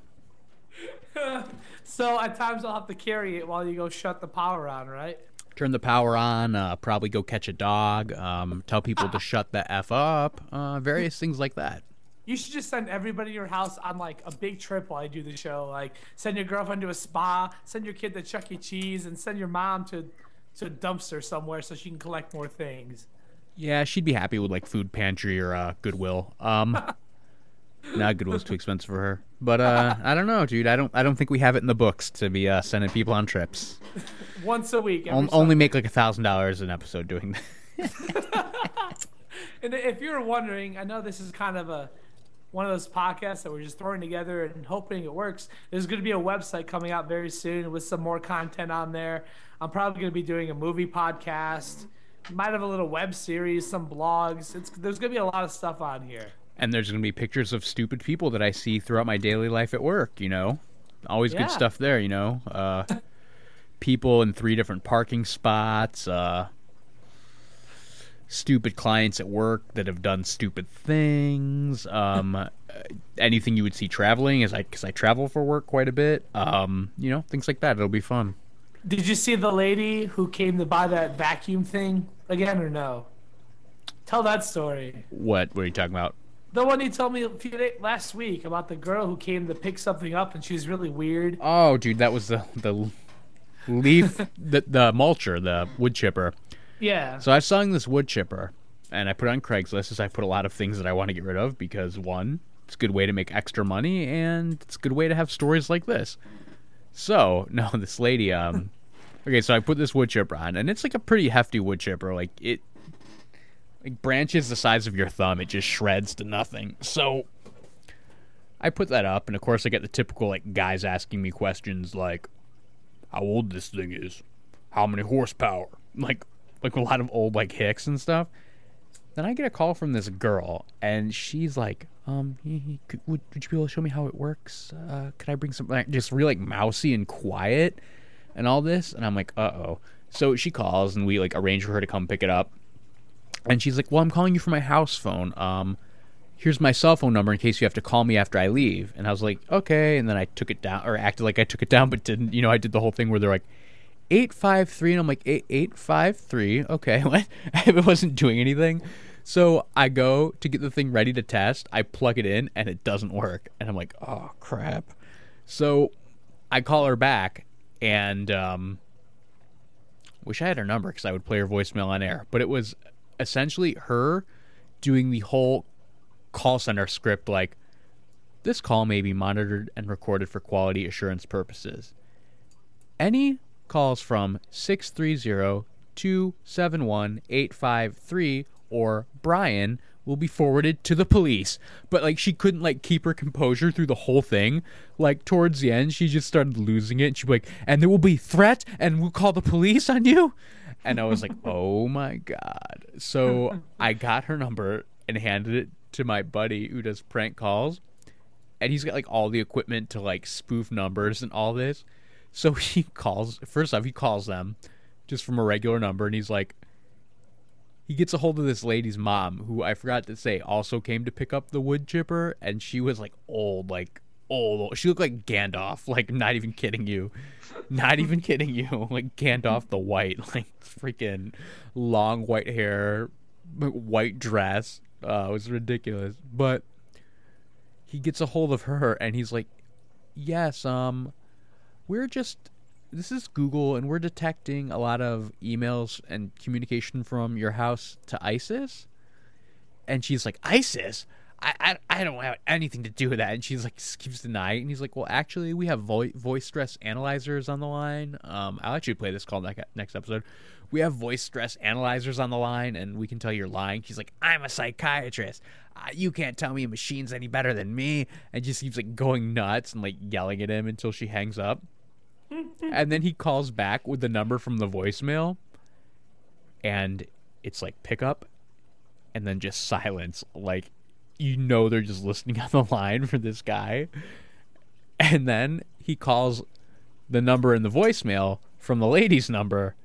So at times I'll have to carry it while you go shut the power on, right? Turn the power on. Uh, probably go catch a dog. Um, tell people to shut the f up. Uh, various things like that. You should just send everybody in your house on like a big trip while I do the show. Like send your girlfriend to a spa, send your kid to Chuck E. Cheese, and send your mom to to a dumpster somewhere so she can collect more things. Yeah, she'd be happy with like food pantry or uh, Goodwill. Um, (laughs) nah, Goodwill's too expensive for her. But uh, I don't know, dude. I don't. I don't think we have it in the books to be uh, sending people on trips. (laughs) Once a week. On- only make like a thousand dollars an episode doing that. (laughs) And if you're wondering, I know this is kind of a one of those podcasts that we're just throwing together and hoping it works. There's going to be a website coming out very soon with some more content on there. I'm probably going to be doing a movie podcast. Might have a little web series, some blogs. It's there's going to be a lot of stuff on here. and there's gonna be pictures of stupid people that I see throughout my daily life at work. You know, always Yeah. good stuff there. You know, uh, (laughs) people in three different parking spots. Uh, stupid clients at work that have done stupid things. Um, uh, anything you would see traveling, as I because I travel for work quite a bit. Um, you know, things like that. It'll be fun. Did you see the lady who came to buy that vacuum thing again or no? Tell that story. What? What are you talking about? The one you told me a few days last week about the girl who came to pick something up and she was really weird. Oh, dude, that was the the leaf, (laughs) the the mulcher, the wood chipper. Yeah. So I was selling this wood chipper, and I put it on Craigslist as I put a lot of things that I want to get rid of because one, it's a good way to make extra money, and it's a good way to have stories like this. So (laughs) no, this lady, um, (laughs) okay, so I put this wood chipper on, and it's like a pretty hefty wood chipper, like it, like branches the size of your thumb. It just shreds to nothing. So I put that up, and of course I get the typical like guys asking me questions like, how old this thing is, how many horsepower, like like a lot of old like hicks and stuff. Then I get a call from this girl, and she's like, "Um, could, would, would you be able to show me how it works? Uh, could I bring some like, just real like mousy and quiet, and all this?" And I'm like, "Uh oh." So she calls, and we like arrange for her to come pick it up. And she's like, "Well, I'm calling you from my house phone. Um, here's my cell phone number in case you have to call me after I leave." And I was like, "Okay." And then I took it down, or acted like I took it down, but didn't. You know, I did the whole thing where they're like, eight five three, and I'm like eight eight five three. Okay, (laughs) what? it wasn't doing anything. So I go to get the thing ready to test. I plug it in, and it doesn't work. And I'm like, oh crap. So I call her back, and um, wish I had her number because I would play her voicemail on air. But it was essentially her doing the whole call center script, like. This call may be monitored and recorded for quality assurance purposes. Any calls from 630-271-853 or Brian will be forwarded to the police. But like she couldn't like keep her composure through the whole thing. Like towards the end she just started losing it. She'd be like, and there will be threat and we'll call the police on you. And I was like, (laughs) oh my god. So I got her number and handed it to my buddy who does prank calls. And he's got like all the equipment to like spoof numbers and all this. So (laughs) he calls first off, he calls them just from a regular number, and he's like, he gets a hold of this lady's mom, who I forgot to say also came to pick up the wood chipper, and she was like old, like old. She looked like Gandalf, (laughs) like not even kidding you, not even (laughs) kidding you, like Gandalf the White, like freaking long white hair, white dress. Uh, it was ridiculous, but he gets a hold of her, and he's like, "Yes, um." We're just this is Google and we're detecting a lot of emails and communication from your house to ISIS. And she's like, ISIS? I, I, I don't have anything to do with that. And she's like, keeps denying. And he's like, well, actually, we have vo- voice stress analyzers on the line. Um, I'll actually play this call next episode. We have voice stress analyzers on the line, and we can tell you're lying. She's like, I'm a psychiatrist. Uh, you can't tell me a machine's any better than me. And just keeps like going nuts and like yelling at him until she hangs up and then he calls back with the number from the voicemail and it's like pick up and then just silence like you know they're just listening (laughs) on the line for this guy and then he calls the number in the voicemail from the lady's number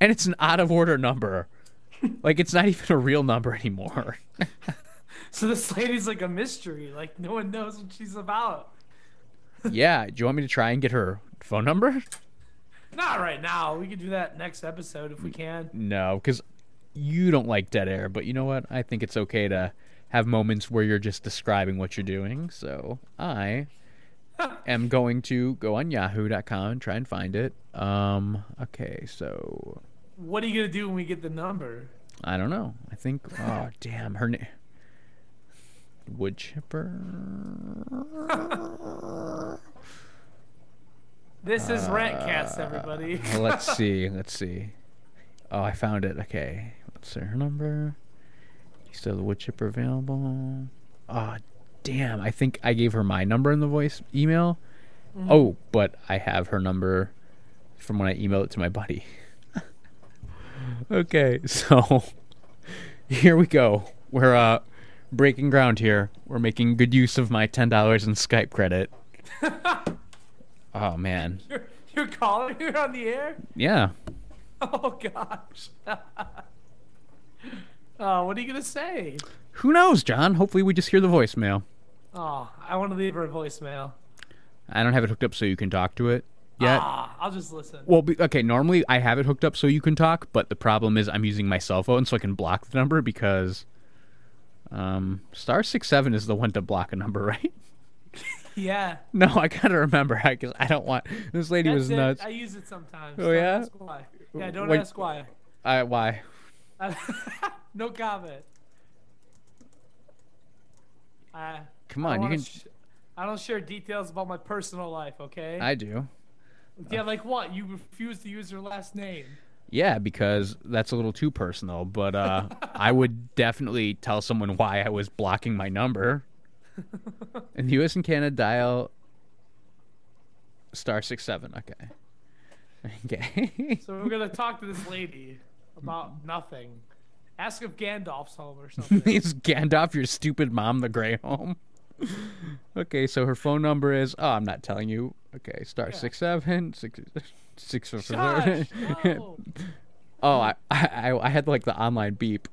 and it's an out of order number (laughs) like it's not even a real number anymore So this lady's like a mystery. Like no one knows what she's about. yeah. Do you want me to try and get her phone number? Not right now. We could do that next episode if we can. No, because you don't like dead air. But you know what? I think it's okay to have moments where you're just describing what you're doing. So I (laughs) am going to go on Yahoo.com and try and find it. Um. Okay. So What are you gonna do when we get the number? I don't know. I think. Oh (laughs) damn, her name. Wood chipper. (laughs) This is Rantcast, everybody. (laughs) Let's (laughs) see. Let's see. Oh, I found it. Okay. What's her number? You still have the wood chipper available? Oh, damn. I think I gave her my number in the voice email. Oh, but I have her number from when I emailed it to my buddy. (laughs) okay, so here we go. We're uh breaking ground here. We're making good use of my ten dollars in Skype credit. Oh man. (laughs) You're, you're calling her on the air? Yeah. Oh gosh. oh, (laughs) what are you gonna say? Who knows, John? Hopefully we just hear the voicemail. Oh, I want to leave her a voicemail. I don't have it hooked up so you can talk to it yet. Ah, I'll just listen. Well, be, okay, normally I have it hooked up so you can talk, but the problem is I'm using my cell phone so I can block the number because um star 67 is the one to block a number, (laughs) right? Yeah. (laughs) No, I got to remember I I don't want This lady That's was it. nuts. I use it sometimes. Oh, Don't yeah? Ask why. Yeah, don't ask why. I why? (laughs) no comment. I, Come on, you can sh- I don't share details about my personal life, okay? I do. yeah, like what? You refuse to use her last name. Yeah, because that's a little too personal, but uh (laughs) I would definitely tell someone why I was blocking my number. In the US and Canada dial star six seven. Okay. Okay. So we're gonna talk to this lady about nothing. Ask if Gandalf's home or something. Is Gandalf your stupid mom the Grey Home? okay, so her phone number is oh, I'm not telling you. Okay, star Yeah. six seven six six four Shush, no. Oh, I, I I had like the online beep.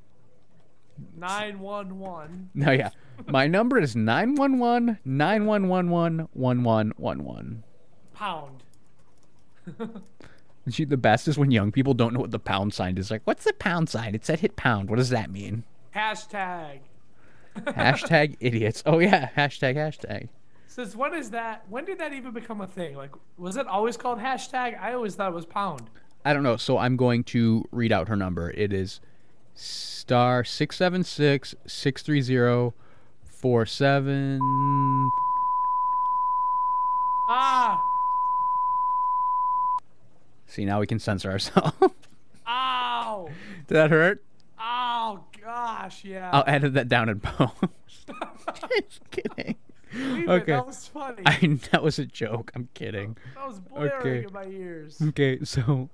911. No, yeah. My number is 911 9111 1111. Pound. (laughs) She, the best is when young people don't know what the pound sign is. Like, what's the pound sign? It said hit pound. What does that mean? Hashtag. (laughs) hashtag idiots. Oh, yeah. Hashtag, hashtag. Since when is that? When did that even become a thing? Like, was it always called hashtag? I always thought it was pound. I don't know. So I'm going to read out her number. It is star 676 630 47. Ah! See, now we can censor ourselves. (laughs) Ow! Did that hurt? Oh gosh, yeah. I'll edit that down in post. (laughs) Just kidding. Leave it, okay. That was funny. I, that was a joke. I'm kidding. that was blaring okay. in my ears. Okay, so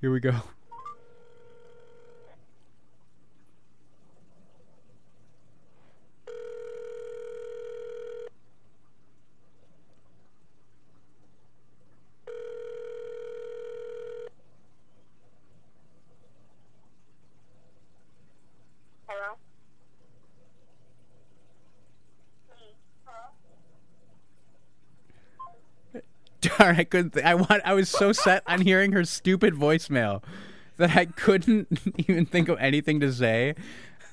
here we go. Darn, I couldn't. Th- I want. I was so set on hearing her stupid voicemail that I couldn't (laughs) even think of anything to say.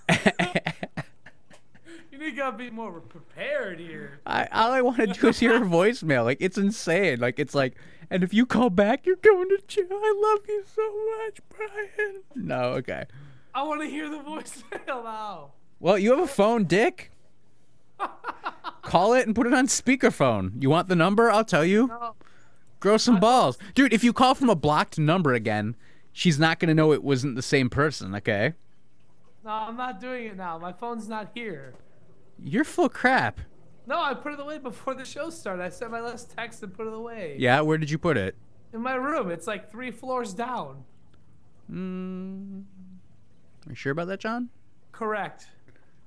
(laughs) You need to be more prepared here. I all I want to do is hear her voicemail. Like it's insane. Like it's like, and if you call back, you're going to jail. I love you so much, Brian. No, okay. I want to hear the voicemail now. Well, you have a phone, Dick. (laughs) Call it and put it on speakerphone. You want the number? I'll tell you. No, Grow some balls. Dude, if you call from a blocked number again, she's not going to know it wasn't the same person, okay? no, I'm not doing it now. My phone's not here. You're full of crap. No, I put it away before the show started. I sent my last text and put it away. Yeah, where did you put it? In my room. It's like three floors down. Mm, are you sure about that, John? Correct.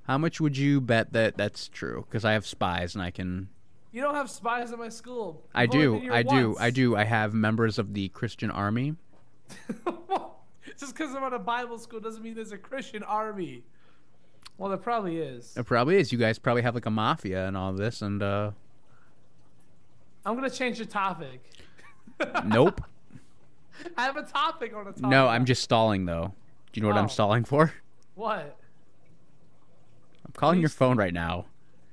How much would you bet that that's true? Because I have spies and I can. You don't have spies at my school. I do. I do. I do. I have members of the Christian army. (laughs) Just because I'm at a Bible school doesn't mean there's a Christian army. Well, there probably is. It probably is. You guys probably have like a mafia and all this, and uh, I'm gonna change the topic. Nope. (laughs) I have a topic on the topic. No, I'm just stalling though. Do you know what I'm Oh. stalling for? What? I'm calling your Please. phone right now.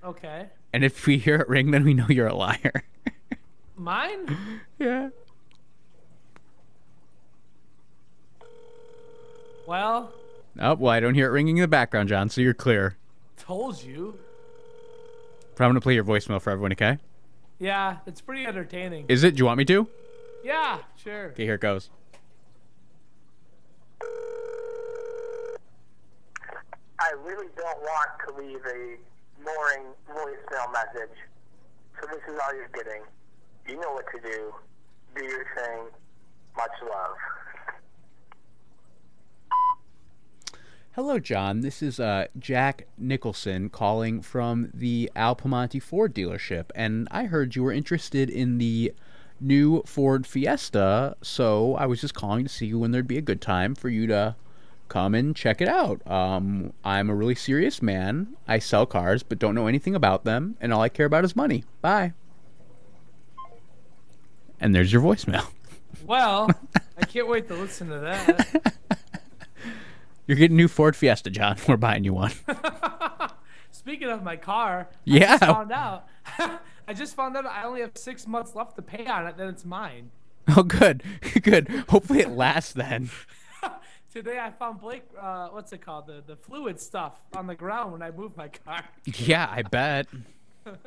Okay. And if we hear it ring, then we know you're a liar. (laughs) Mine? yeah. Well, Oh, well, I don't hear it ringing in the background, John, so you're clear. told you. But I'm going to play your voicemail for everyone, okay? Yeah, it's pretty entertaining. Is it? Do you want me to? yeah, sure. Okay, here it goes. I really don't want to leave a boring voicemail message. So this is all you're getting. You know what to do. Do your thing. Much love. Hello, John. This is uh, Jack Nicholson calling from the Al Piemonte Ford dealership, and I heard you were interested in the new Ford Fiesta, so I was just calling to see when there'd be a good time for you to come and check it out. Um, I'm a really serious man. I sell cars, but don't know anything about them, and all I care about is money. Bye. And there's your voicemail. (laughs) Well, I can't wait to listen to that. (laughs) You're getting new Ford Fiesta, John. (laughs) We're buying you one. Speaking of my car, I Yeah. just found out. I just found out I only have six months left to pay on it, then it's mine. Oh, good, good. Hopefully it lasts then. Today I found Blake, uh, what's it called, the the fluid stuff on the ground when I moved my car. Yeah, I bet. (laughs)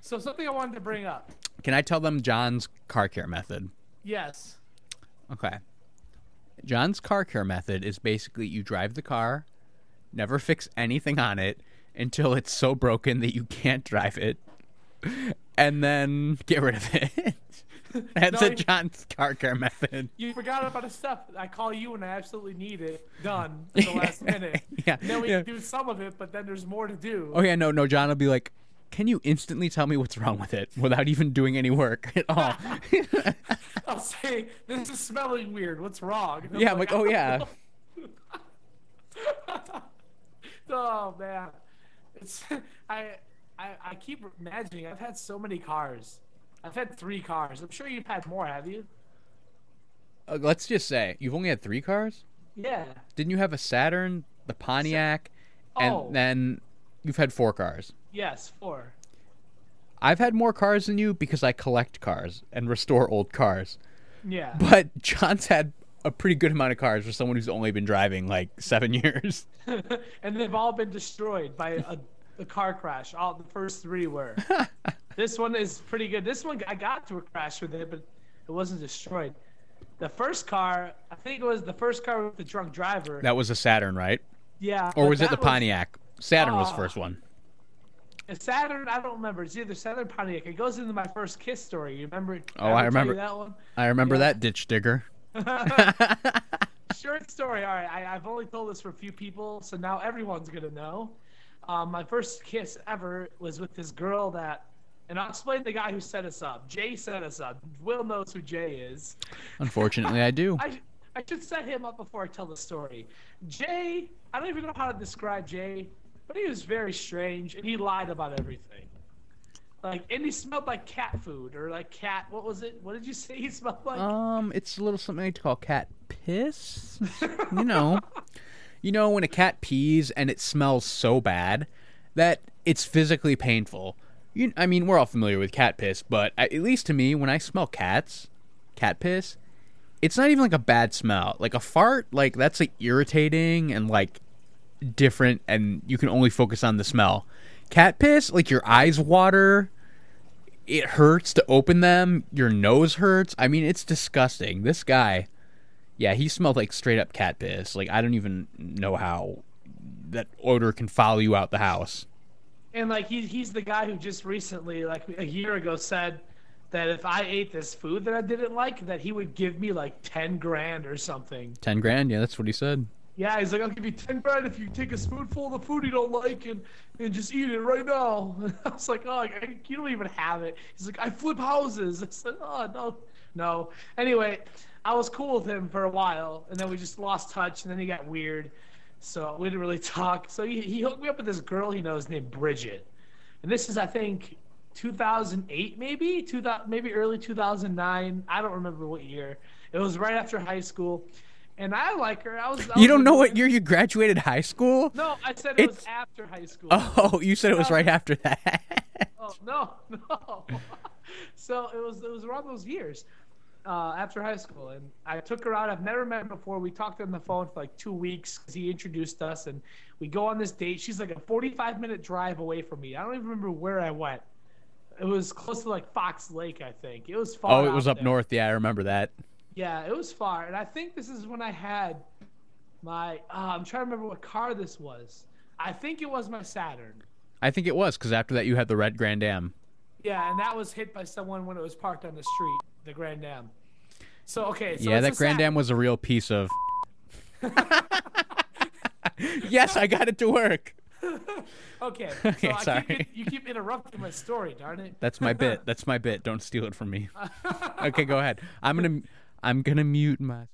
So something I wanted to bring up. Can I tell them John's car care method? Yes. Okay. John's car care method is basically you drive the car, never fix anything on it until it's so broken that you can't drive it, and then get rid of it. (laughs) (laughs) That's No, a car care method. You forgot about the stuff. I call you when I absolutely need it done (laughs) at the last minute. Yeah, And then we yeah. do some of it, but then there's more to do. Oh yeah, no, no. John will be like, "Can you instantly tell me what's wrong with it without even doing any work at (laughs) all?" I'll say, this is smelling weird. What's wrong? Yeah, I'm like, "Oh yeah." oh man, it's I, I I keep imagining. I've had so many cars. I've had three cars. I'm sure you've had more, have you? Uh, let's just say you've only had three cars. Yeah. Didn't you have a Saturn, the Pontiac, and Oh. then you've had four cars? Yes, four. I've had more cars than you because I collect cars and restore old cars. Yeah. But John's had a pretty good amount of cars for someone who's only been driving like seven (laughs) years. (laughs) and they've all been destroyed by a, a car crash. All the first three were. (laughs) this one is pretty good. This one I got to a crash with it, but it wasn't destroyed. The first car, I think it was the first car with the drunk driver. That was a Saturn, right? yeah. Or was it the that Pontiac? Saturn was the Oh. first one. A Saturn, I don't remember. It's either Saturn or Pontiac. It goes into my first kiss story. You remember? Did Oh, ever I remember. that one. I remember Yeah. that ditch digger. (laughs) (laughs) Short story. All right, I, I've only told this for a few people, so now everyone's gonna know. Um, my first kiss ever was with this girl that, and I'll explain the guy who set us up. Jay set us up. Will knows who Jay is. Unfortunately, I do. I, I should set him up before I tell the story. Jay, I don't even know how to describe Jay, but he was very strange and he lied about everything. Like, and he smelled like cat food or like cat. What was it? What did you say he smelled like? Um, it's a little something I to call cat piss. you know, (laughs) you know when a cat pees and it smells so bad that it's physically painful. You, I mean, we're all familiar with cat piss, but at at least to me, when I smell cats, cat piss, it's not even like a bad smell. Like a fart, like that's like irritating and like different, and you can only focus on the smell. Cat piss, like your eyes water it hurts to open them. Your nose hurts. I mean, it's disgusting. This guy, yeah, he smelled like straight up cat piss. Like I don't even know how that odor can follow you out the house. And like he, he's the guy who just recently, like a year ago, said that if I ate this food that I didn't like, that he would give me like ten grand or something. Ten grand, yeah, that's what he said. Yeah, he's like, I'll give you ten grand if you take a spoonful of the food you don't like and, and just eat it right now. (laughs) I was like, oh, I, you don't even have it. He's like, I flip houses. (laughs) I said, oh no, no. Anyway, I was cool with him for a while, and then we just lost touch, and then he got weird, so we didn't really talk. So he, he hooked me up with this girl he knows named Bridget, and this is I think 2008, maybe 2000, maybe early 2009. I don't remember what year. It was right after high school, and I like her. I was. I You was don't know what year you graduated high school? No, I said it was after high school. Oh, you said it was right after that. Oh, no, (laughs) no. so it was it was around those years uh, after high school, and I took her out. I've never met her before. We talked on the phone for like two weeks because he introduced us, and we go on this date. She's like a 45 minute drive away from me. I don't even remember where I went. It was close to like Fox Lake, I think. It was far. oh, it was up there. north. Yeah, I remember that. Yeah, it was far, and I think this is when I had my. Uh, I'm trying to remember what car this was. I think it was my Saturn. I think it was because after that you had the red Grand Am. Yeah, and that was hit by someone when it was parked on the street, the Grand Dam. So okay, so yeah, that Grand Dam was a real piece of. (laughs) yes, I got it to work. (laughs) Okay, (laughs) Okay, so I sorry. Keep, you keep interrupting my story, darn it. That's my bit. That's my bit. Don't steal it from me. okay, go ahead. I'm gonna I'm gonna mute myself.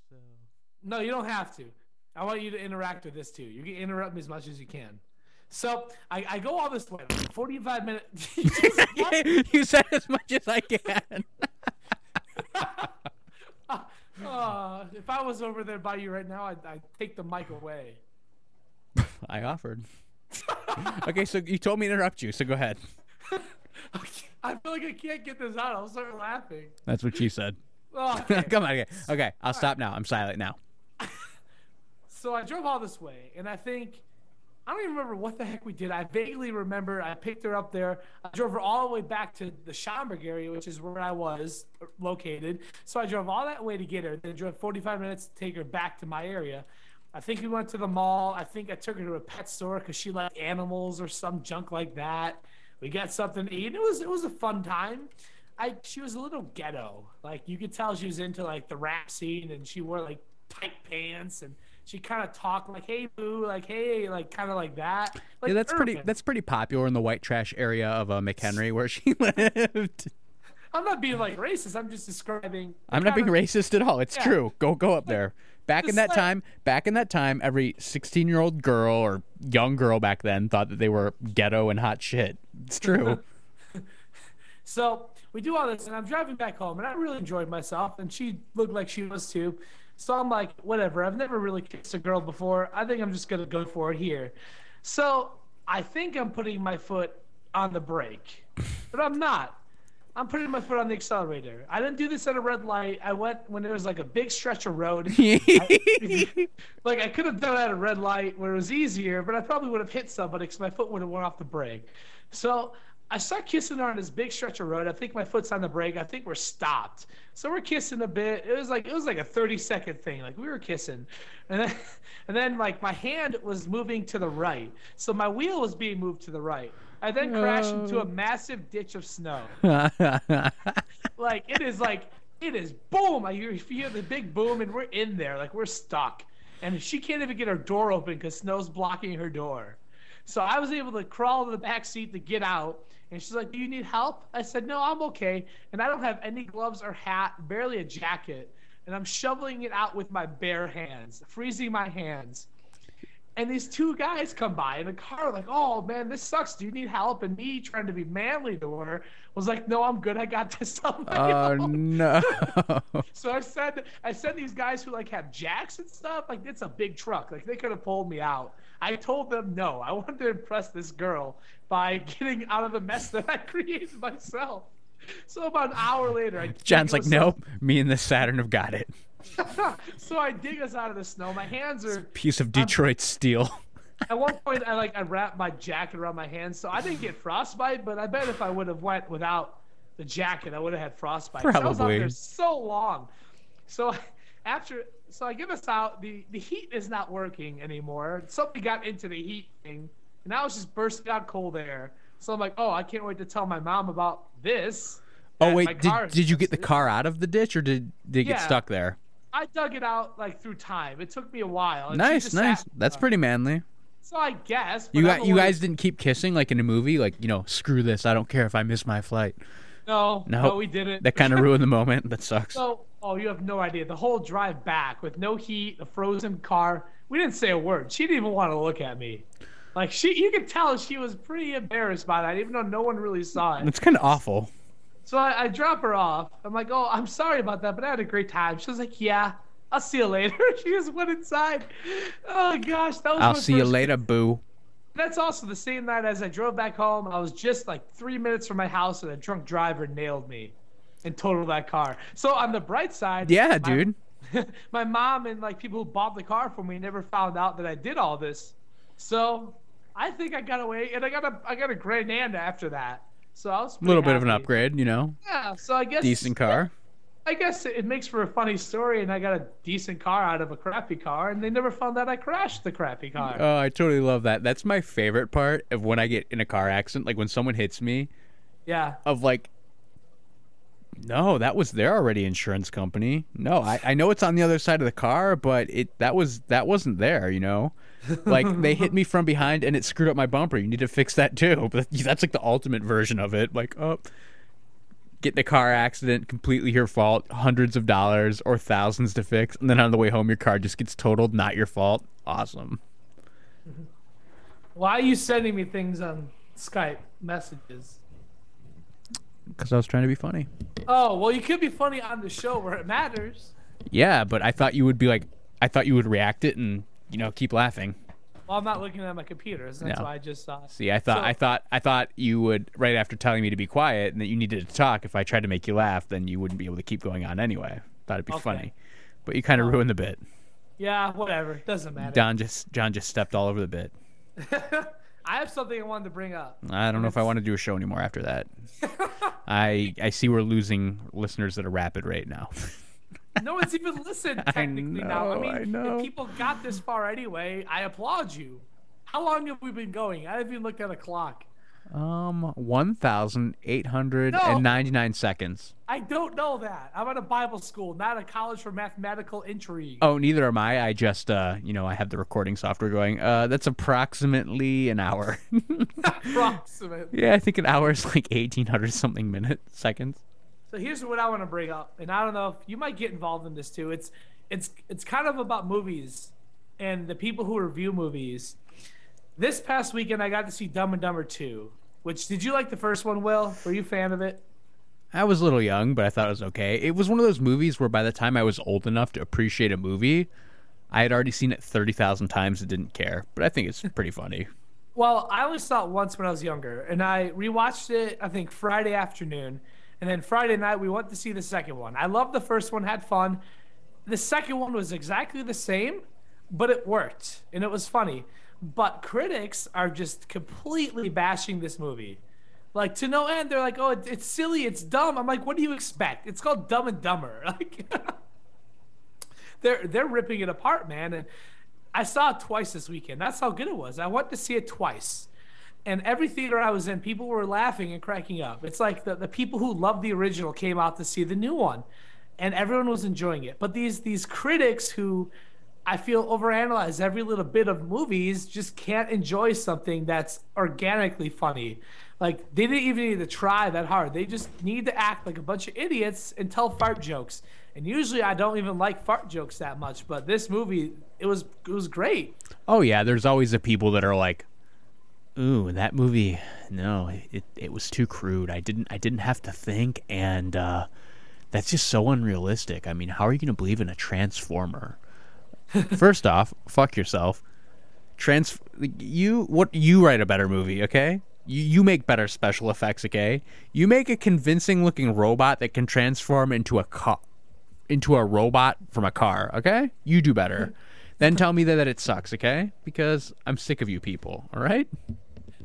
No, you don't have to. I want you to interact with this too. You can interrupt me as much as you can. So I, I go all this way, 45 minutes. you said as much as I can. Uh, if I was over there by you right now, I'd, I'd take the mic away. (laughs) I offered. okay, so you told me to interrupt you, so go ahead. (laughs) I feel like I can't get this out. I'll start laughing. That's what she said. Oh, okay. (laughs) Come on, okay. Okay, I'll stop now. I'm silent now. So I drove all this way, and I think I don't even remember what the heck we did. I vaguely remember I picked her up there. I drove her all the way back to the Schaumburg area, which is where I was located. So I drove all that way to get her. Then drove 45 minutes to take her back to my area. I think we went to the mall. I think I took her to a pet store because she liked animals or some junk like that. We got something to eat. It was it was a fun time. I she was a little ghetto. Like you could tell she was into like the rap scene, and she wore like tight pants and she kind of talked like, "Hey, boo," like, "Hey," like kind of like that. Like Yeah, that's pretty. That's pretty popular in the white trash area of uh, McHenry where she (laughs) lived. I'm not being like racist. I'm just describing. I'm not being of- racist at all. It's Yeah. true. Go go up there. Back in that like- time, back in that time, every 16 year old girl or young girl back then thought that they were ghetto and hot shit. It's true. (laughs) So we do all this, and I'm driving back home, and I really enjoyed myself, and she looked like she was too. So I'm like, whatever. I've never really kissed a girl before. I think I'm just gonna go for it here. So I think I'm putting my foot on the brake, (laughs) but I'm not. I'm putting my foot on the accelerator. I didn't do this at a red light. I went when there was like a big stretch of road. (laughs) like I could have done it at a red light where it was easier, but I probably would have hit somebody because my foot would have went off the brake. So I start kissing her on this big stretch of road. I think my foot's on the brake. I think we're stopped. So we're kissing a bit. It was like it was like a 30 second thing. Like we were kissing. And then (laughs) and then like my hand was moving to the right. So my wheel was being moved to the right. I then crashed into a massive ditch of snow (laughs) like it is like it is boom. Like you hear the big boom, and we're in there, like we're stuck, and she can't even get her door open because snow's blocking her door. So I was able to crawl to the back seat to get out, and she's like, "Do you need help?" I said, "No, I'm okay." And I don't have any gloves or hat, barely a jacket, and I'm shoveling it out with my bare hands, freezing my hands. And these two guys come by in a car, like, "Oh man, this sucks. Do you need help?" And me trying to be manly to her was like, "No, I'm good. I got this (laughs) on my oh own." no. (laughs) So I said, I said these guys who like have jacks and stuff, like it's a big truck, like they could have pulled me out. I told them no. I wanted to impress this girl by (laughs) getting out of the mess that I (laughs) created myself. So about an hour later, I John's like, nope. Me and the Saturn have got it. (laughs) so I dig us out of the snow. My hands are. Piece of Detroit steel. At one point, I like I wrapped my jacket around my hands, so I didn't get frostbite. But I bet if I would have went without the jacket, I would have had frostbite. 'Cause I was out there so long. So after, so I give us out. The the heat is not working anymore. Somebody got into the heat thing, and now it's just bursting out cold air. So I'm like, oh, I can't wait to tell my mom about this. Oh wait, did, did you get the car out of the ditch or did did it get stuck there? I dug it out like through time. It took me a while. Nice, nice. sat- That's pretty manly. So I guess. You got you guys didn't keep kissing like in a movie, like you know, screw this. I don't care if I miss my flight. No, No, no, we didn't. That kind of ruined the moment. That sucks. So, oh, you have no idea. The whole drive back with no heat, a frozen car. We didn't say a word. She didn't even want to look at me. Like she, you could tell she was pretty embarrassed by that, even though no one really saw it. It's kind of awful. So I, I drop her off. I'm like, oh, I'm sorry about that, but I had a great time. She was like, yeah, I'll see you later. (laughs) she just went inside. Oh gosh, that was. I'll see you later, boo. That's also the same night as I drove back home. I was just like three minutes from my house, and a drunk driver nailed me and totaled that car. So on the bright side, Yeah, my- dude. (laughs) my mom and like people who bought the car for me never found out that I did all this. So I think I got away, and I got a I got a Grand Nanda after that. So I was A little bit of an upgrade, you know. Yeah. So I guess Decent car. I guess it makes for a funny story, and I got a decent car out of a crappy car, and they never found out I crashed the crappy car. Oh, I totally love that. That's my favorite part of when I get in a car accident, like when someone hits me, yeah. of like, no, that was their already insurance company. No, I, I know it's on the other side of the car, but it that was that wasn't there, you know. Like they hit me from behind and it screwed up my bumper. You need to fix that too. (laughs) But that's like the ultimate version of it. Like, oh, get in a car accident, completely your fault, hundreds of dollars or thousands to fix, and then on the way home your car just gets totaled, not your fault. Awesome. Why are you sending me things on Skype messages? Because I was trying to be funny. Oh, well, you could be funny on the show where it matters. Yeah, but I thought you would be like, I thought you would react it and you know keep laughing. Well, I'm not looking at my computer, so that's No. why I just saw. See, I thought, So- I thought, I thought you would right after telling me to be quiet and that you needed to talk. If I tried to make you laugh, then you wouldn't be able to keep going on anyway. Thought it'd be Okay. funny, but you kind of ruined the bit. Yeah, whatever. Doesn't matter. John just, John just stepped all over the bit. (laughs) I have something I wanted to bring up. I don't know if I want to do a show anymore after that. (laughs) I, I see we're losing listeners at a rapid rate now. (laughs) No one's even listened (laughs) technically now. I mean, I know. if people got this far anyway, I applaud you. How long have we been going? I haven't even looked at a clock. Um, one thousand eight hundred and ninety-nine seconds. I don't know that. I'm at a Bible school, not a college for mathematical intrigue. Oh, neither am I. I just, uh, you know, I have the recording software going. Uh, that's approximately an hour. (laughs) (laughs) Approximately. yeah, I think an hour is like eighteen hundred something minutes, seconds. So here's what I want to bring up, and I don't know if you might get involved in this too. It's it's it's kind of about movies and the people who review movies. This past weekend, I got to see Dumb and Dumber 2. Which did you like the first one, Will? Were you a fan of it? I was a little young, but I thought it was okay. It was one of those movies where by the time I was old enough to appreciate a movie, I had already seen it thirty thousand times and didn't care. But I think it's (laughs) pretty funny. Well, I only saw it once when I was younger, and I rewatched it. I think Friday afternoon, and then Friday night we went to see the second one. I loved the first one, had fun. The second one was exactly the same, but it worked and it was funny. But critics are just completely bashing this movie. Like to no end, they're like, "Oh, it, it's silly, it's dumb." I'm like, "What do you expect? It's called Dumb and Dumber." (laughs) Like, (laughs) they're they're ripping it apart, man. And I saw it twice this weekend. That's how good it was. I went to see it twice. And every theater I was in, people were laughing and cracking up. It's like the, the people who loved the original came out to see the new one. And everyone was enjoying it. But these these critics who I feel overanalyze every little bit of movies just can't enjoy something that's organically funny. Like they didn't even need to try that hard. They just need to act like a bunch of idiots and tell fart jokes. And usually I don't even like fart jokes that much, but this movie it was it was great. Oh yeah, there's always the people that are like, "Ooh, that movie, no, it it was too crude. I didn't I didn't have to think, and uh, that's just so unrealistic. I mean, how are you going to believe in a transformer? (laughs) First off, fuck yourself. Trans, you what you write a better movie, okay? You you make better special effects, okay? You make a convincing looking robot that can transform into a car into a robot from a car, okay? You do better. (laughs) then tell me that, that it sucks, okay? Because I'm sick of you people, all right?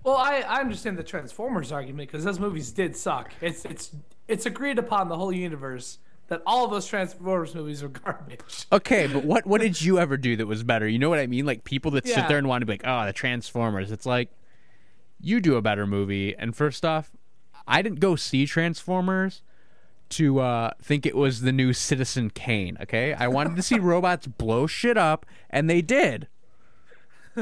Well, I, I understand the Transformers argument because those movies did suck. It's it's it's agreed upon the whole universe that all of those Transformers movies are (laughs) garbage. Okay, but what what did you ever do that was better? You know what I mean? Like people that Yeah. sit there and want to be like, "Oh, the Transformers." It's like you do a better movie. And first off, I didn't go see Transformers to uh, think it was the new Citizen Kane. Okay, I wanted to see (laughs) robots blow shit up, and they did. (laughs)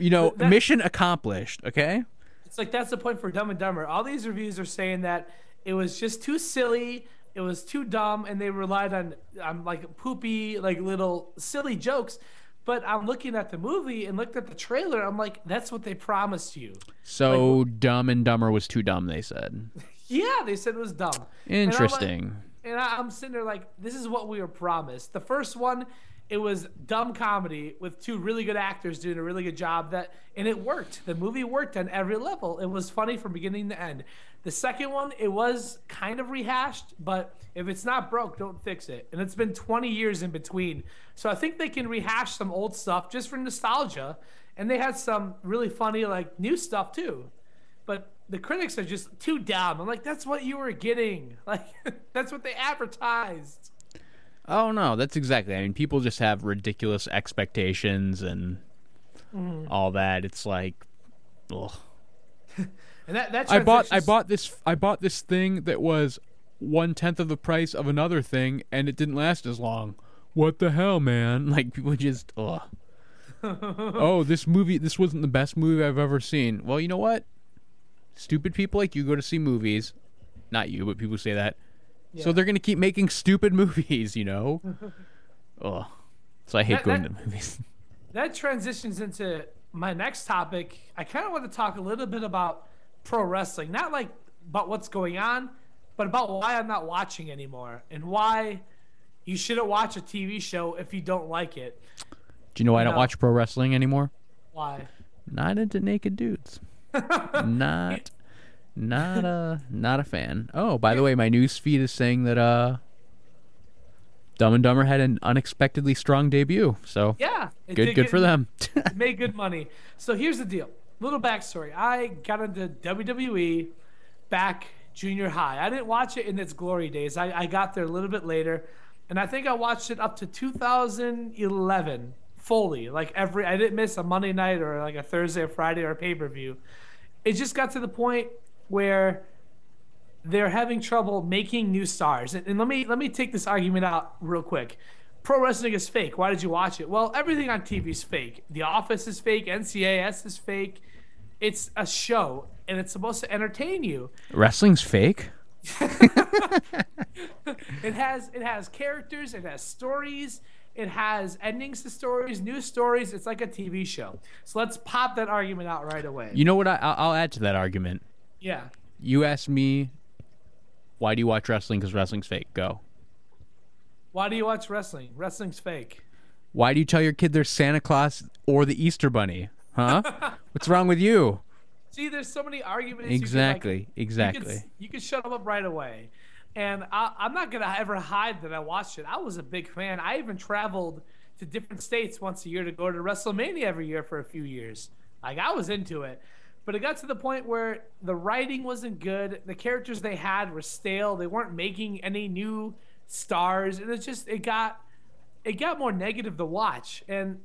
You know, that- mission accomplished. Okay. It's like that's the point for Dumb and Dumber. All these reviews are saying that it was just too silly, it was too dumb, and they relied on on like poopy, like little silly jokes. But I'm looking at the movie and looked at the trailer. I'm like, that's what they promised you. So Dumb and Dumber was too dumb. They said. (laughs) Yeah, they said it was dumb. Interesting. And I, I'm sitting there like, this is what we were promised. The first one, it was dumb comedy with two really good actors doing a really good job. That and it worked. The movie worked on every level. It was funny from beginning to end. The second one, it was kind of rehashed, but if it's not broke, don't fix it. And it's been 20 years in between, so I think they can rehash some old stuff just for nostalgia. And they had some really funny like new stuff too but the critics are just too dumb. I'm like, that's what you were getting. (laughs) Like, that's what they advertised. Oh no, that's exactly. I mean, people just have ridiculous expectations and Mm-hmm. all that. It's like, ugh. (laughs) And that that I bought I bought this I bought this thing that was one tenth of the price of another thing, and it didn't last as long. What the hell, man? (laughs) Like people just ugh. oh, this movie this wasn't the best movie I've ever seen. Well, you know what? Stupid people like you go to see movies. Not you, but people say that. So they're gonna keep making stupid (laughs) movies, you know? (laughs) ugh. So I hate That- going that- to movies. (laughs) that transitions into my next topic. I kind of want to talk a little bit about pro wrestling, not like about what's going on, but about why I'm not watching anymore and why you shouldn't watch a TV show if you don't like it. Do you know why I don't No. watch pro wrestling anymore? Why? Not into naked dudes. Not not a not a fan. Oh, by the way, my news feed is saying that uh Dumb and Dumber had an unexpectedly strong debut. So Yeah, good good for them. made good money. So here's the deal. Little backstory. I got into WWE back junior high. I didn't watch it in its glory days. I, I got there a little bit later. And I think I watched it up to 2011 fully. Like every, I didn't miss a Monday night or like a Thursday or Friday or pay per view. It just got to the point where they're having trouble making new stars. And, and let me let me take this argument out real quick. Pro wrestling is fake. Why did you watch it? Well, everything on TV is fake. The Office is fake. NCIS is fake. It's a show, and it's supposed to entertain you. Wrestling's fake. (laughs) It has it has characters. It has stories. It has endings to stories, new stories. It's like a TV show. So let's pop that argument out right away. You know what? I, I'll add to that argument. yeah. You asked me, why do you watch wrestling? Because wrestling's fake. Go. Why do you watch wrestling? Wrestling's fake. Why do you tell your kid there's Santa Claus or the Easter Bunny? Huh? (laughs) What's wrong with you? See, there's so many arguments. Exactly. You could, like, Exactly. You could, you could shut them up right away. And I, I'm not gonna ever hide that I watched it. I was a big fan. I even traveled to different states once a year to go to WrestleMania every year for a few years. Like I was into it. But it got to the point where the writing wasn't good. The characters they had were stale. They weren't making any new stars. And it just it got it got more negative to watch. And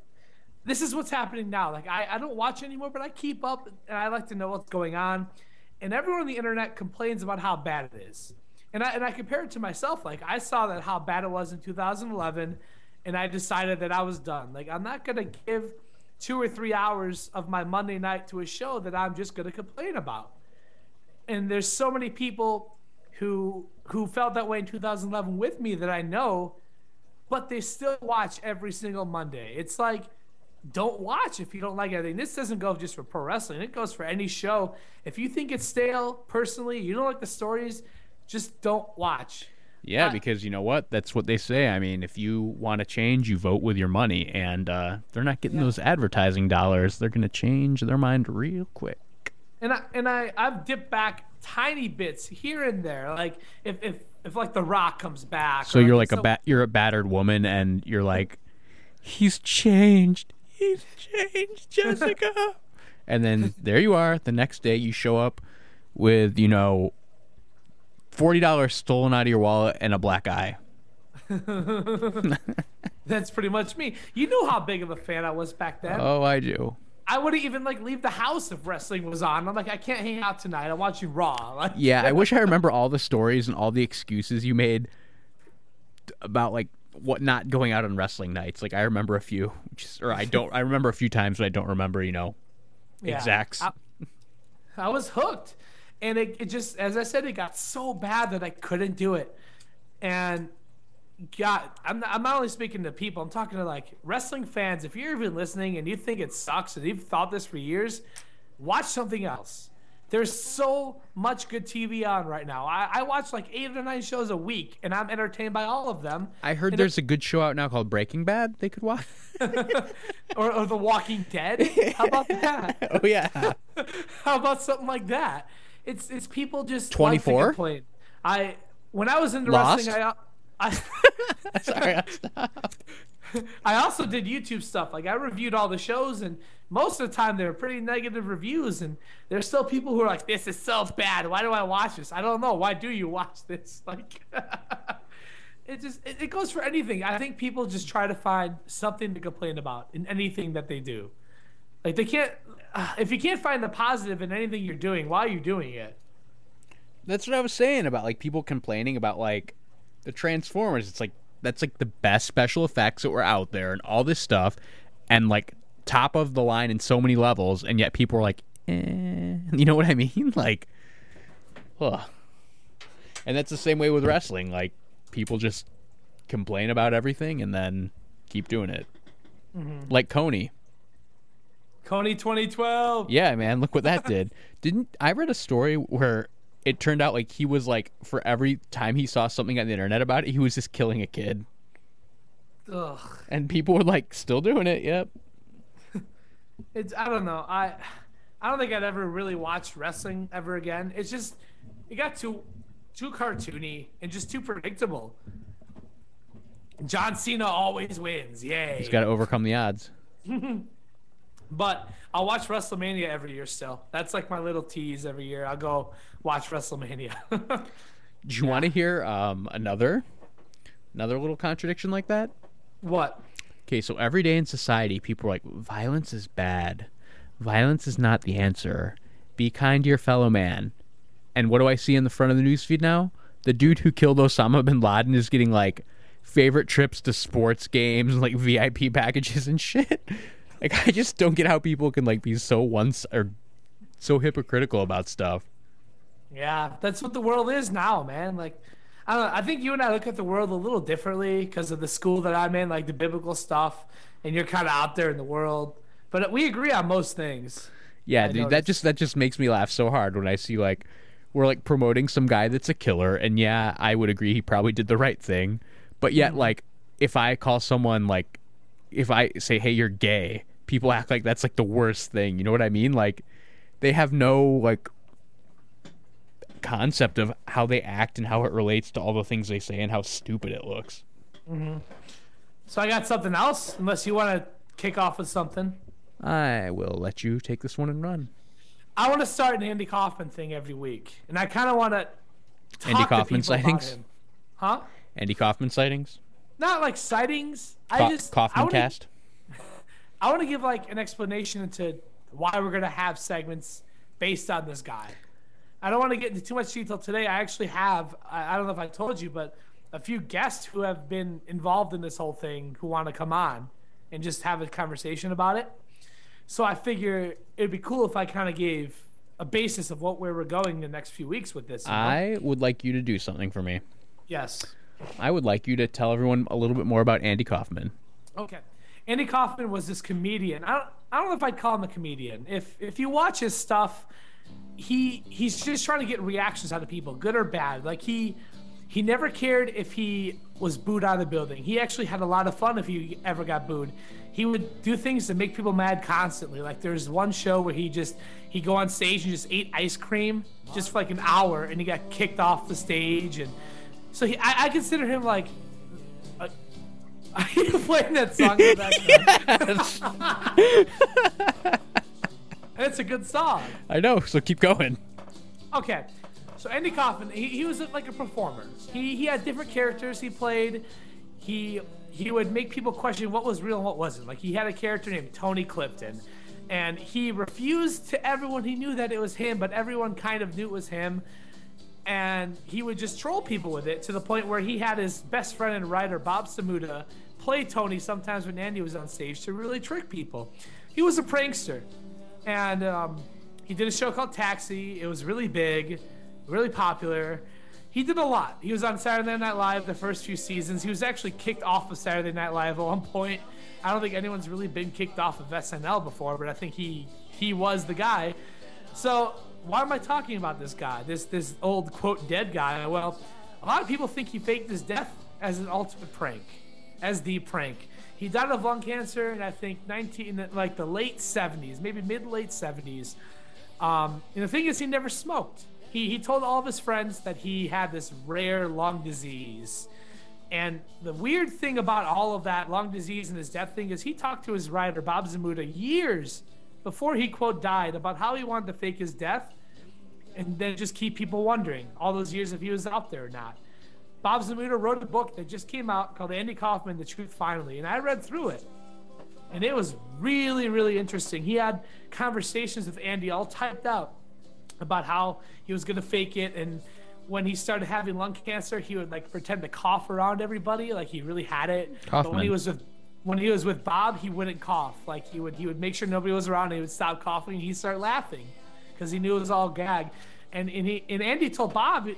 this is what's happening now. Like I, I don't watch anymore, but I keep up and I like to know what's going on. And everyone on the internet complains about how bad it is. And I and I compare it to myself. Like I saw that how bad it was in 2011, and I decided that I was done. Like I'm not gonna give two or three hours of my Monday night to a show that I'm just gonna complain about. And there's so many people who who felt that way in 2011 with me that I know, but they still watch every single Monday. It's like don't watch if you don't like anything. This doesn't go just for pro wrestling. It goes for any show. If you think it's stale, personally, you don't like the stories, just don't watch. Yeah, I- because you know what? That's what they say. I mean, if you want to change, you vote with your money, and uh, they're not getting those advertising dollars. They're going to change their mind real quick. And I and I I've dipped back tiny bits here and there. Like if if if like The Rock comes back. So you're like a some- bat. You're a battered woman, and you're like, he's changed. He's changed, (laughs) Jessica. and then there you are. The next day, you show up with you know forty dollars stolen out of your wallet and a black eye. (laughs) That's pretty much me. You knew how big of a fan I was back then. Oh, I do. I wouldn't even like leave the house if wrestling was on. I'm like, I can't hang out tonight. I'm watching Raw. (laughs) Like, Yeah, I wish I remember all the stories and all the excuses you made about like what not going out on wrestling nights. Like I remember a few, is, or I (laughs) don't. I remember a few times, but I don't remember. You know, Yeah. exacts. I, I was hooked. And it, it just, as I said, it got so bad that I couldn't do it. And God, I'm not, I'm not only speaking to people. I'm talking to like wrestling fans. If you're even listening and you think it sucks and you've thought this for years, watch something else. There's so much good TV on right now. I, I watch like eight or nine shows a week, and I'm entertained by all of them. I heard And there's a good show out now called Breaking Bad. They could watch. (laughs) or, or The Walking Dead. How about that? (laughs) oh yeah. (laughs) How about something like that? It's it's people just 24? Like. I when I was into Lost? wrestling, I, I (laughs) (laughs) Sorry, I stopped. I also did YouTube stuff. Like I reviewed all the shows, and most of the time they were pretty negative reviews. And there's still people who are like, "This is so bad. Why do I watch this? I don't know. Why do you watch this?" (laughs) Like, it just it, it goes for anything. I think people just try to find something to complain about in anything that they do. Like they can't. (sighs) If you can't find the positive in anything you're doing, why are you doing it? That's what I was saying about like people complaining about like the Transformers. It's like that's like the best special effects that were out there and all this stuff, and like top of the line in so many levels, and yet people are like, eh. (laughs) you know what I mean? (laughs) Like, ugh. And that's the same way with wrestling. Like people just complain about everything and then keep doing it. Like Kony. Kony 2012. Yeah, man, look what that (laughs) did. Didn't I read a story where it turned out like he was like for every time he saw something on the internet about it, he was just killing a kid. Ugh. And people were like still doing it. Yep. (laughs) It's I don't know. I I don't think I'd ever really watch wrestling ever again. It's just it got too too cartoony and just too predictable. John Cena always wins. Yay. He's got to overcome the odds. (laughs) But I'll watch WrestleMania every year still. That's like my little tease every year. I'll go watch WrestleMania. (laughs) Do you want to hear um another another little contradiction like that? what? Okay, so every day in society, people are like, violence is bad. Violence is not the answer. Be kind to your fellow man. And what do I see in the front of the newsfeed now? The dude who killed Osama bin Laden is getting like favorite trips to sports games (laughs) like VIP packages and shit. Like (laughs) I just don't get how people can like be so once or so hypocritical about stuff. Yeah, that's what the world is now, man. Like, I don't know. I think you and I look at the world a little differently because of the school that I'm in, like the biblical stuff, and you're kind of out there in the world. But we agree on most things. Yeah, dude, that just that just makes me laugh so hard when I see like we're like promoting some guy that's a killer, and yeah, I would agree he probably did the right thing, but yet Mm-hmm. like if I call someone like if I say hey you're gay, people act like that's like the worst thing. You know what I mean? Like they have no like concept of how they act and how it relates to all the things they say and how stupid it looks. Mhm. So I got something else, unless you want to kick off with something. I will let you take this one and run. I want to start an Andy Kaufman thing every week, and I kind of want to. Andy Kaufman sightings? Huh? Andy Kaufman sightings, Not like sightings. I Ka- just I Kaufman wanna- cast. I want to give like an explanation into why we're gonna have segments based on this guy. I don't want to get into too much detail today. I actually have I, I don't know if I told you, but a few guests who have been involved in this whole thing who want to come on and just have a conversation about it. So I figure it'd be cool if I kind of gave a basis of what where we're going the next few weeks with this. you know? I would like you to do something for me. yes. I would like you to tell everyone a little bit more about Andy Kaufman. Okay. Andy Kaufman was this comedian. I don't, I don't know if I'd call him a comedian. If if you watch his stuff, he he's just trying to get reactions out of people, good or bad. Like he he never cared if he was booed out of the building. He actually had a lot of fun if he ever got booed. He would do things to make people mad constantly. Like there's one show where he just he go on stage and just ate ice cream just for like an hour, and he got kicked off the stage. And so he, I, I consider him like. Are (laughs) you playing that song in the background? And (laughs) it's a good song. I know, so keep going. Okay, so Andy Kaufman, he, he was like a performer. He he had different characters he played. He he would make people question what was real and what wasn't. Like he had a character named Tony Clifton, and he refused to everyone he knew that it was him, but everyone kind of knew it was him. And he would just troll people with it to the point where he had his best friend and writer Bob Zmuda play Tony sometimes when Andy was on stage to really trick people. He was a prankster and um, he did a show called Taxi. It was really big, really popular. he did a lot. He was on Saturday Night Live the first few seasons. He was actually kicked off of Saturday Night Live at one point. I don't think anyone's really been kicked off of SNL before, but I think he he was the guy. So why am I talking about this guy? This this old quote dead guy? Well, a lot of people think he faked his death as an ultimate prank, as the prank. He died of lung cancer in I think 19 like the late 70s, maybe mid late 70s. Um, and the thing is, he never smoked. He he told all of his friends that he had this rare lung disease. And the weird thing about all of that lung disease and his death thing is he talked to his writer Bob Zmuda years before he quote died about how he wanted to fake his death and then just keep people wondering all those years if he was out there or not. Bob Zmuda wrote a book that just came out called Andy Kaufman: The Truth Finally, and I read through it, and it was really, really interesting. He had conversations with Andy all typed out about how he was going to fake it, and when he started having lung cancer, he would like pretend to cough around everybody, like he really had it. But when he was with when he was with Bob, he wouldn't cough. Like he would he would make sure nobody was around. And he would stop coughing. and He'd start laughing because he knew it was all gag. And and, he, and Andy told Bob.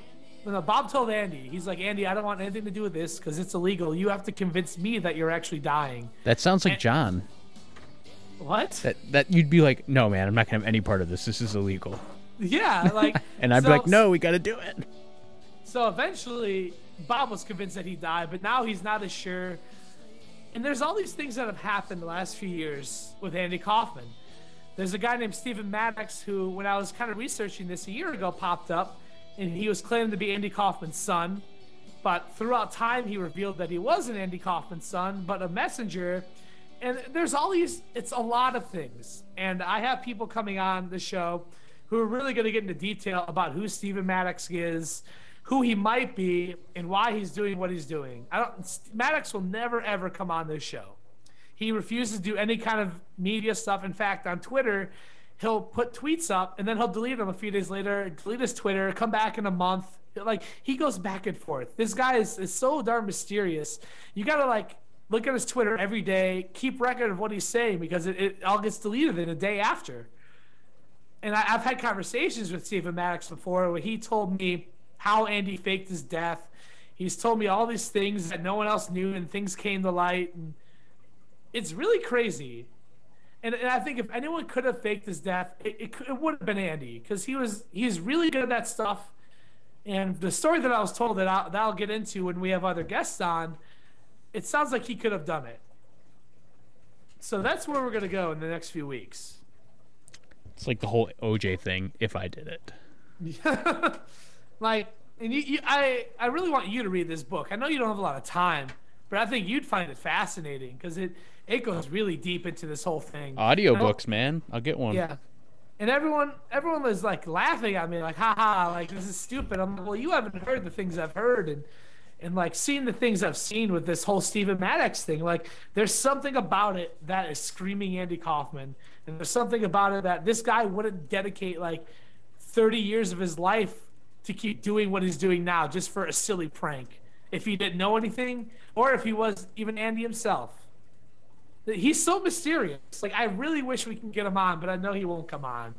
No, Bob told Andy. He's like, Andy, I don't want anything to do with this because it's illegal. You have to convince me that you're actually dying. That sounds like And- John. What? That that you'd be like, no, man, I'm not gonna have any part of this. This is illegal. Yeah, like. (laughs) And I'd so- be like, no, we got to do it. So eventually, Bob was convinced that he died, but now he's not as sure. And there's all these things that have happened the last few years with Andy Kaufman. There's a guy named Stephen Maddox who, when I was kind of researching this a year ago, popped up, and he was claiming to be Andy Kaufman's son. But throughout time, he revealed that he wasn't Andy Kaufman's son, but a messenger. And there's all these, it's a lot of things. And I have people coming on the show who are really going to get into detail about who Stephen Maddox is, who he might be, and why he's doing what he's doing. I don't, Maddox will never, ever come on this show. He refuses to do any kind of media stuff. In fact, on Twitter, he'll put tweets up and then he'll delete them a few days later, delete his Twitter, come back in a month. Like he goes back and forth. This guy is, is so darn mysterious. You gotta like look at his Twitter every day, keep record of what he's saying because it, it all gets deleted in a day after. And I, I've had conversations with Stephen Maddox before where he told me how Andy faked his death. He's told me all these things that no one else knew, and things came to light. And it's really crazy. And, and I think if anyone could have faked his death, it, it, it would have been Andy because he was he's really good at that stuff. And the story that I was told that I'll, that I'll get into when we have other guests on, it sounds like he could have done it. So that's where we're gonna go in the next few weeks. It's like the whole OJ thing. If I did it, (laughs) like, and you, you, I, I really want you to read this book. I know you don't have a lot of time, but I think you'd find it fascinating because it, it goes really deep into this whole thing. Audiobooks, man. I'll get one. Yeah. And everyone, everyone was like laughing at me, like, haha, like this is stupid. I'm like, well, you haven't heard the things I've heard, and and like seeing the things I've seen with this whole Stephen Maddox thing. Like, there's something about it that is screaming Andy Kaufman, and there's something about it that this guy wouldn't dedicate like 30 years of his life to keep doing what he's doing now just for a silly prank. If he didn't know anything, or if he was even Andy himself. He's so mysterious. Like I really wish we can get him on, but I know he won't come on.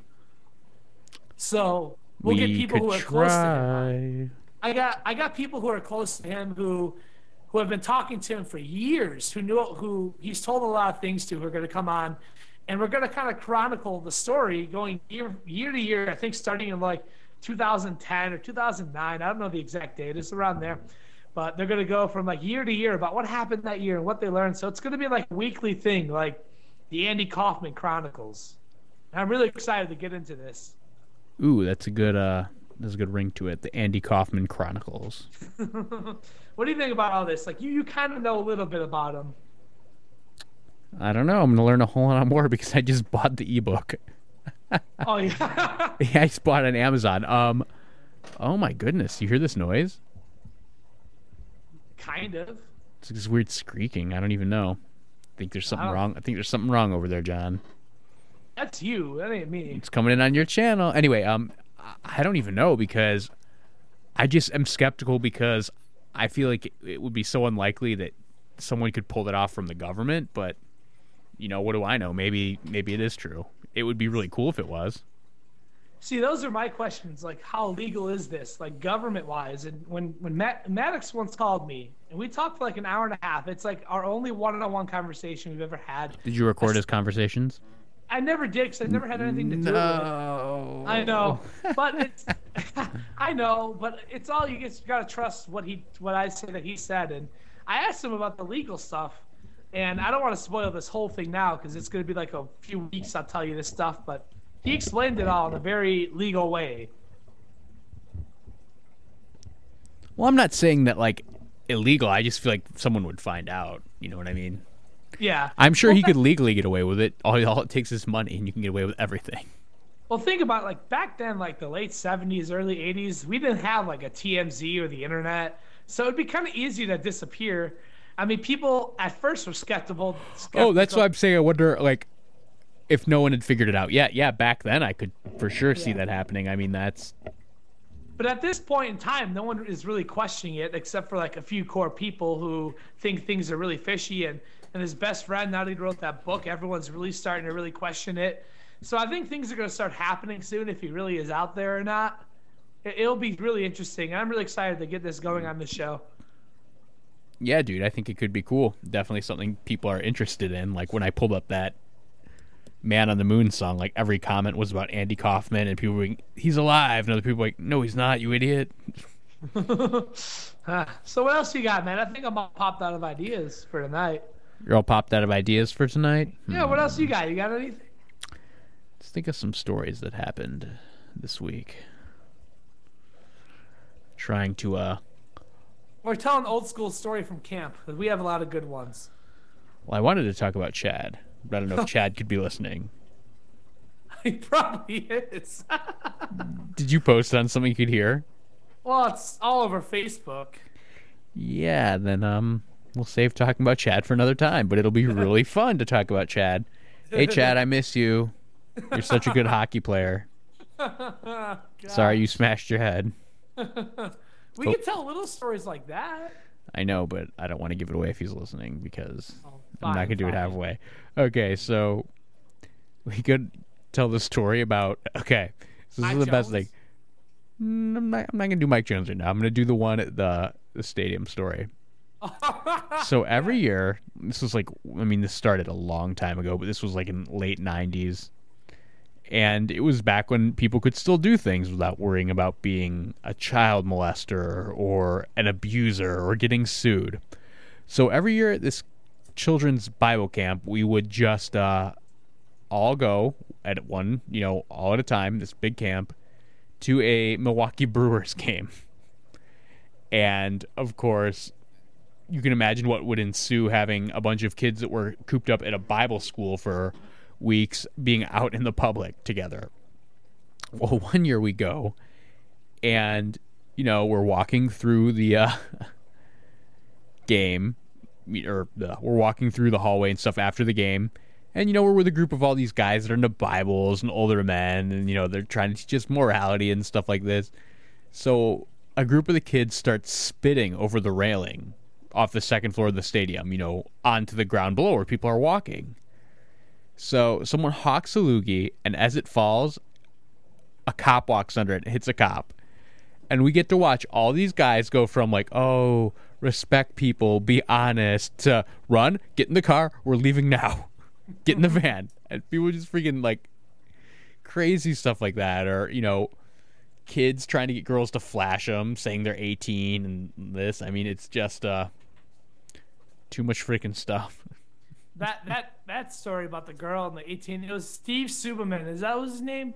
So we'll we get people who are close to him. I got I got people who are close to him who who have been talking to him for years, who knew who he's told a lot of things to, who are going to come on, and we're going to kind of chronicle the story going year year to year. I think starting in like 2010 or 2009. I don't know the exact date. It's around there. But they're going to go from like year to year about what happened that year and what they learned. So it's going to be like a weekly thing, like the Andy Kaufman Chronicles. And I'm really excited to get into this. Ooh, that's a good uh, there's a good ring to it. The Andy Kaufman Chronicles. (laughs) What do you think about all this? Like you, you kind of know a little bit about him. I don't know. I'm gonna learn a whole lot more (laughs) because I just bought the ebook. Oh yeah. (laughs) Yeah, I just bought it on Amazon. Um, oh my goodness, you hear this noise? Kind of. It's this weird squeaking. I don't even know. I think there's something wrong. I think there's something wrong over there, John. That's you. That ain't me. It's coming in on your channel. Anyway, um, I- I don't even know because I just am skeptical because I feel like it would be so unlikely that someone could pull that off from the government. But you know, what do I know? Maybe maybe it is true. It would be really cool if it was. See, those are my questions. Like, how legal is this, like government wise? And when when Matt, Maddox once called me and we talked for like an hour and a half, it's like our only one-on-one conversation we've ever had. Did you record his conversations? I never did because I never had anything to do with it. I know, (laughs) but it's (laughs) I know, but it's all you just gotta trust what he what I say that he said. And I asked him about the legal stuff, and I don't want to spoil this whole thing now because it's gonna be like a few weeks. I'll tell you this stuff, but he explained it all in a very legal way. Well, I'm not saying that like illegal. I just feel like someone would find out. You know what I mean? Yeah, I'm sure Well, he that- could legally get away with it. All, all it takes is money, and you can get away with everything. Well, think about like back then, like the late '70s, early '80s. We didn't have like a TMZ or the internet, so it'd be kind of easy to disappear. I mean, people at first were skeptical. Oh, that's skeptical. why I'm saying. I wonder, like, if no one had figured it out. Yeah, yeah. Back then, I could for sure see Yeah. that happening. I mean, that's But at this point in time, no one is really questioning it except for like a few core people who think things are really fishy. And, and his best friend, now that he wrote that book, everyone's really starting to really question it. So I think things are going to start happening soon if he really is out there or not. It, it'll be really interesting. I'm really excited to get this going on the show. yeah, dude. I think it could be cool. Definitely something people are interested in. Like when I pulled up that "Man on the Moon" song, like every comment was about Andy Kaufman, and people were like, "He's alive," and other people were like, "No, he's not. You idiot." Uh, (laughs) so what else you got, man? I think I'm all popped out of ideas for tonight. You're all popped out of ideas for tonight. Yeah, what else you got? You got anything? Let's think of some stories that happened this week. Trying to uh Or tell an old school story from camp we have a lot of good ones. well I wanted to talk about Chad, I don't know if (laughs) Chad could be listening. He probably is. (laughs) Did you post on something you could hear? well, it's all over Facebook. Yeah, then um we'll save talking about Chad for another time, but it'll be (laughs) really fun to talk about Chad. Hey Chad, I miss you. You're such a good hockey player. Sorry you smashed your head. We Oh. can tell little stories like that. I know, but I don't want to give it away if he's listening because I'm not fine, gonna do it halfway. Okay, so we could tell the story about. Okay, so this Mike is the best thing. Mm, I'm not. I'm not gonna do Mike Jones right now. I'm gonna do the one at the the stadium story. (laughs) so every year, this was like. I mean, this started a long time ago, but this was like in late '90s, and it was back when people could still do things without worrying about being a child molester or an abuser or getting sued. So every year at this children's Bible camp, we would just uh, all go at one, you know, all at a time, this big camp, to a Milwaukee (laughs) Brewers game. And of course, you can imagine what would ensue having a bunch of kids that were cooped up at a Bible school for weeks being out in the public together. Well, (laughs) one year we go, and you know we're walking through the uh, (laughs) game, or the, we're walking through the hallway and stuff after the game, and you know we're with a group of all these guys that are into Bibles and older men, and you know they're trying to teach us morality and stuff like this. So a group of the kids starts spitting over the railing off the second floor of the stadium, you know, onto the ground below where people are walking. So someone hawks a loogie, and as it falls, a cop walks under it hits a cop. And we get to watch all these guys go from like, oh, respect people, be honest, run, get in the car, we're leaving now. (laughs) Get in the van. And people just freaking like crazy stuff like that. Or, you know, kids trying to get girls to flash them, saying they're 18 and this. I mean, it's just uh, too much freaking stuff. (laughs) That that that story about the girl in the 18. It was Steve Suberman. Is that was his name?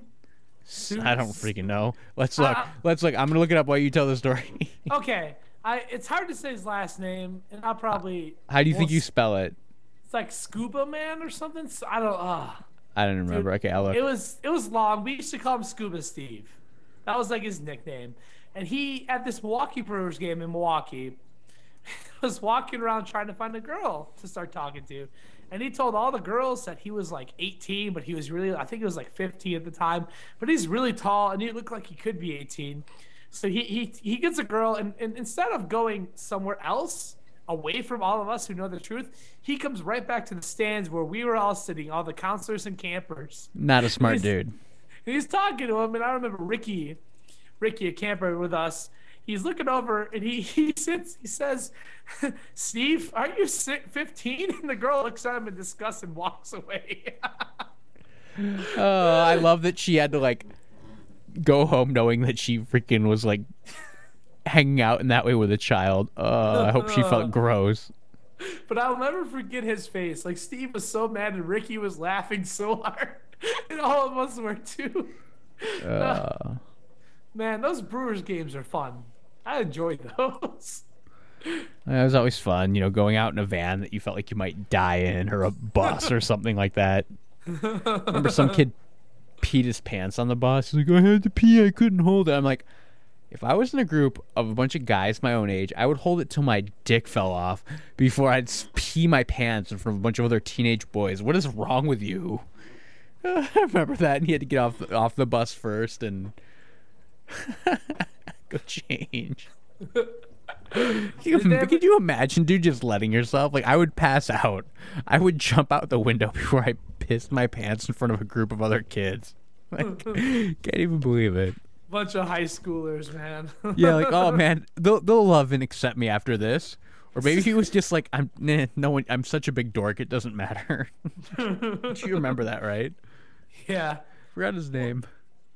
I don't freaking know. Let's look. Uh, Let's look. I'm gonna look it up while you tell the story. (laughs) Okay, I it's hard to say his last name, and I'll probably. How do you think you spell it? It's like Scuba Man or something. So I don't. Uh, I don't remember. Okay, I'll look. it was it was long. We used to call him Scuba Steve. That was like his nickname. And he at this Milwaukee Brewers game in Milwaukee (laughs) was walking around trying to find a girl to start talking to. And he told all the girls that he was like 18, but he was really I think he was like 15 at the time. But he's really tall and he looked like he could be 18. So he he, he gets a girl and, and instead of going somewhere else away from all of us who know the truth, he comes right back to the stands where we were all sitting, all the counselors and campers. Not a smart He's- dude. And he's talking to him, and I remember Ricky, Ricky, a camper with us. He's looking over, and he (laughs) he sits. He says, (laughs) "Steve, aren't you si- 15?" And the girl looks at him in disgust and walks away. (laughs) Oh, I love that she had to like go home knowing that she freaking was like hanging out in that way with a child. Uh, I hope she felt (laughs) gross. but I'll never forget his face. Like Steve was so mad, and Ricky was laughing so hard, (laughs) and all of us were too. Uh, (laughs) Man, those Brewers games are fun. I enjoy those. it was always fun, you know, going out in a van that you felt like you might die in, or a bus or something like that. Remember some kid peed his pants on the bus. He's like, I had to pee, I couldn't hold it. I'm like, if I was in a group of a bunch of guys my own age, I would hold it till my dick fell off before I'd pee my pants in front of a bunch of other teenage boys. What is wrong with you? (laughs) I remember that, and he had to get off the, off the bus first and (laughs) go change. (laughs) Could you, ever- could you imagine, dude, just letting yourself? Like, I would pass out. I would jump out the window before I pissed my pants in front of a group of other kids. (laughs) Like, (laughs) can't even believe it. Bunch of high schoolers, man. (laughs) Yeah, like, oh man, they'll they'll love and accept me after this. Or maybe he was just like, I'm nah, no one. I'm such a big dork. It doesn't matter. Do you remember that, right? yeah. Forgot his name.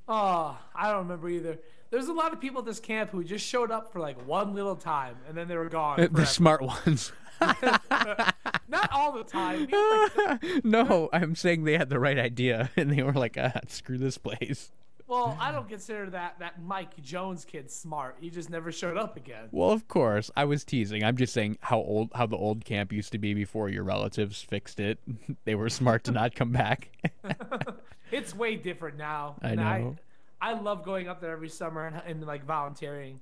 Oh, I don't remember either. There's a lot of people at this camp who just showed up for like one little time and then they were gone. (laughs) The smart ones. (laughs) Not all the time. Like, (laughs) no, I'm saying they had the right idea and they were like, ah, screw this place. well, I don't consider that that Mike Jones kid smart. He just never showed up again. Well, of course, I was teasing. I'm just saying how old, how the old camp used to be before your relatives fixed it. they were smart to not come back. It's way different now. I know. I, I love going up there every summer and, and like volunteering.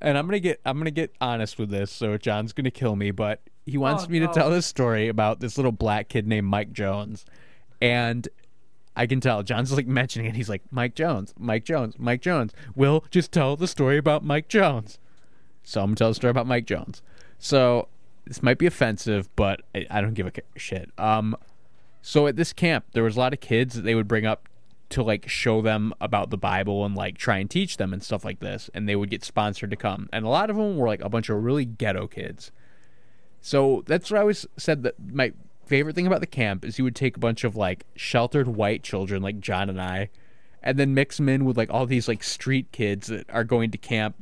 and I'm gonna get I'm gonna get honest with this. So John's gonna kill me, but he wants Oh, me to no. tell this story about this little black kid named Mike Jones, and I can tell John's like mentioning it. He's like Mike Jones, Mike Jones, Mike Jones. Will just tell the story about Mike Jones. So I'm gonna tell the story about Mike Jones. So this might be offensive, but I, I don't give a shit. Um, so at this camp, there was a lot of kids that they would bring up to like show them about the Bible and like try and teach them and stuff like this, and they would get sponsored to come. And a lot of them were like a bunch of really ghetto kids. So that's what I always said that my favorite thing about the camp is you would take a bunch of like sheltered white children like John and I, and then mix them in with like all these like street kids that are going to camp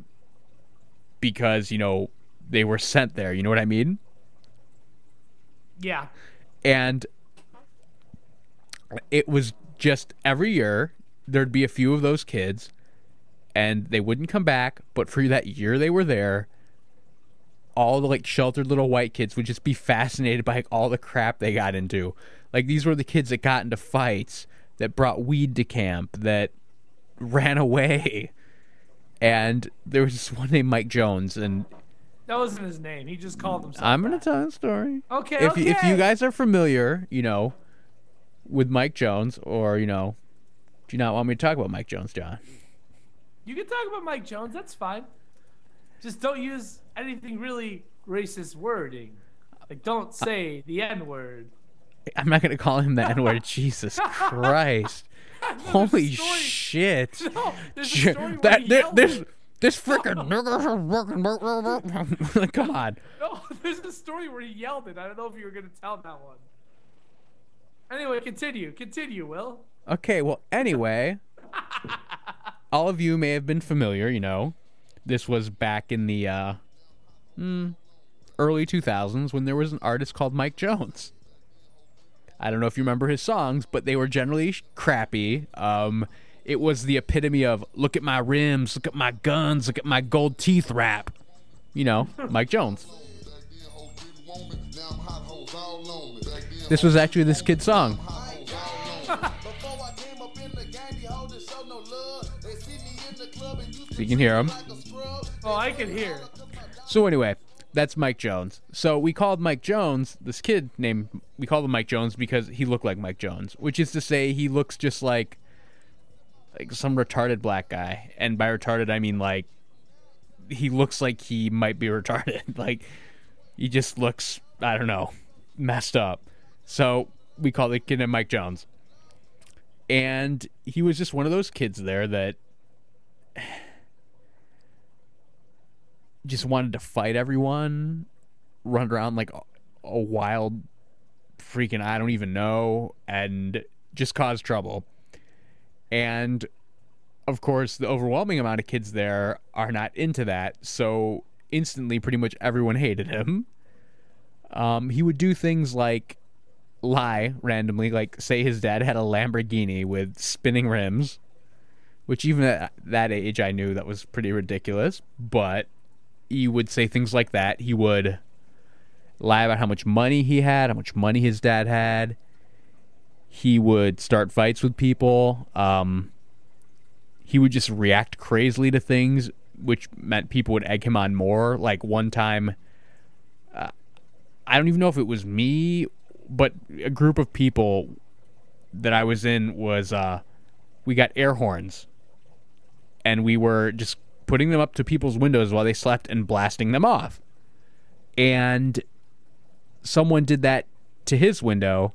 because you know they were sent there. You know what I mean? Yeah. and it was just every year there'd be a few of those kids and they wouldn't come back but for that year they were there all the like sheltered little white kids would just be fascinated by like, all the crap they got into like these were the kids that got into fights that brought weed to camp that ran away and there was this one named mike jones and That wasn't his name. He just called himself. i'm gonna that. tell the story Okay. if you, if you guys are familiar, you know, with Mike Jones, or you know, do you not want me to talk about Mike Jones, John? You can talk about Mike Jones. That's fine. Just don't use anything really racist wording. Like, don't say the N word. I'm not gonna call him the N word. (laughs) Jesus Christ! Holy shit! (laughs) No, there's a story where that he there, it. this freaking nigger. Come on. No, there's a story where he yelled it. I don't know if you were gonna tell that one. Anyway, continue. Continue, Will. Okay, well, anyway, (laughs) all of you may have been familiar, you know. This was back in the uh, mm, early 2000s when there was an artist called Mike Jones. I don't know if you remember his songs, but they were generally crappy. Um, it was the epitome of look at my rims, look at my guns, look at my gold teeth rap. You know, Mike Jones. This was actually this kid's song. So you can hear him. Oh, I can hear. it. So anyway, that's Mike Jones. So we called Mike Jones this kid named we called him Mike Jones because he looked like Mike Jones, which is to say he looks just like like some retarded black guy. And by retarded I mean like he looks like he might be (laughs) retarded. like he just looks I don't know, messed up. So we called the kid Mike Jones. and he was just one of those kids there that (sighs) just wanted to fight everyone, run around like a, a wild freaking I don't even know, and just cause trouble. And of course, the overwhelming amount of kids there are not into that, so instantly, pretty much everyone hated him. Um, he would do things like lie randomly, like say his dad had a Lamborghini with spinning rims, which even at that age I knew that was pretty ridiculous. But he would say things like that. He would lie about how much money he had, how much money his dad had. He would start fights with people. Um, he would just react crazily to things, which meant people would egg him on more. Like one time, I don't even know if it was me, but a group of people that I was in was uh, we got air horns, and we were just putting them up to people's windows while they slept and blasting them off. And someone did that to his window,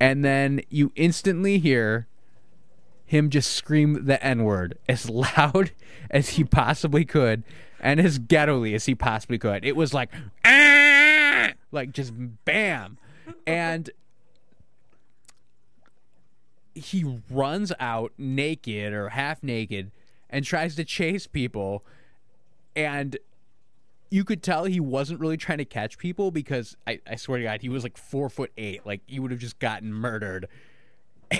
and then you instantly hear him just scream the N word (laughs) as loud as he possibly could and as ghettoly as he possibly could. It was like, ah! Like just bam. And he runs out naked or half naked and tries to chase people. And you could tell he wasn't really trying to catch people because I, I swear to God, he was like four foot eight. Like he would have just gotten murdered.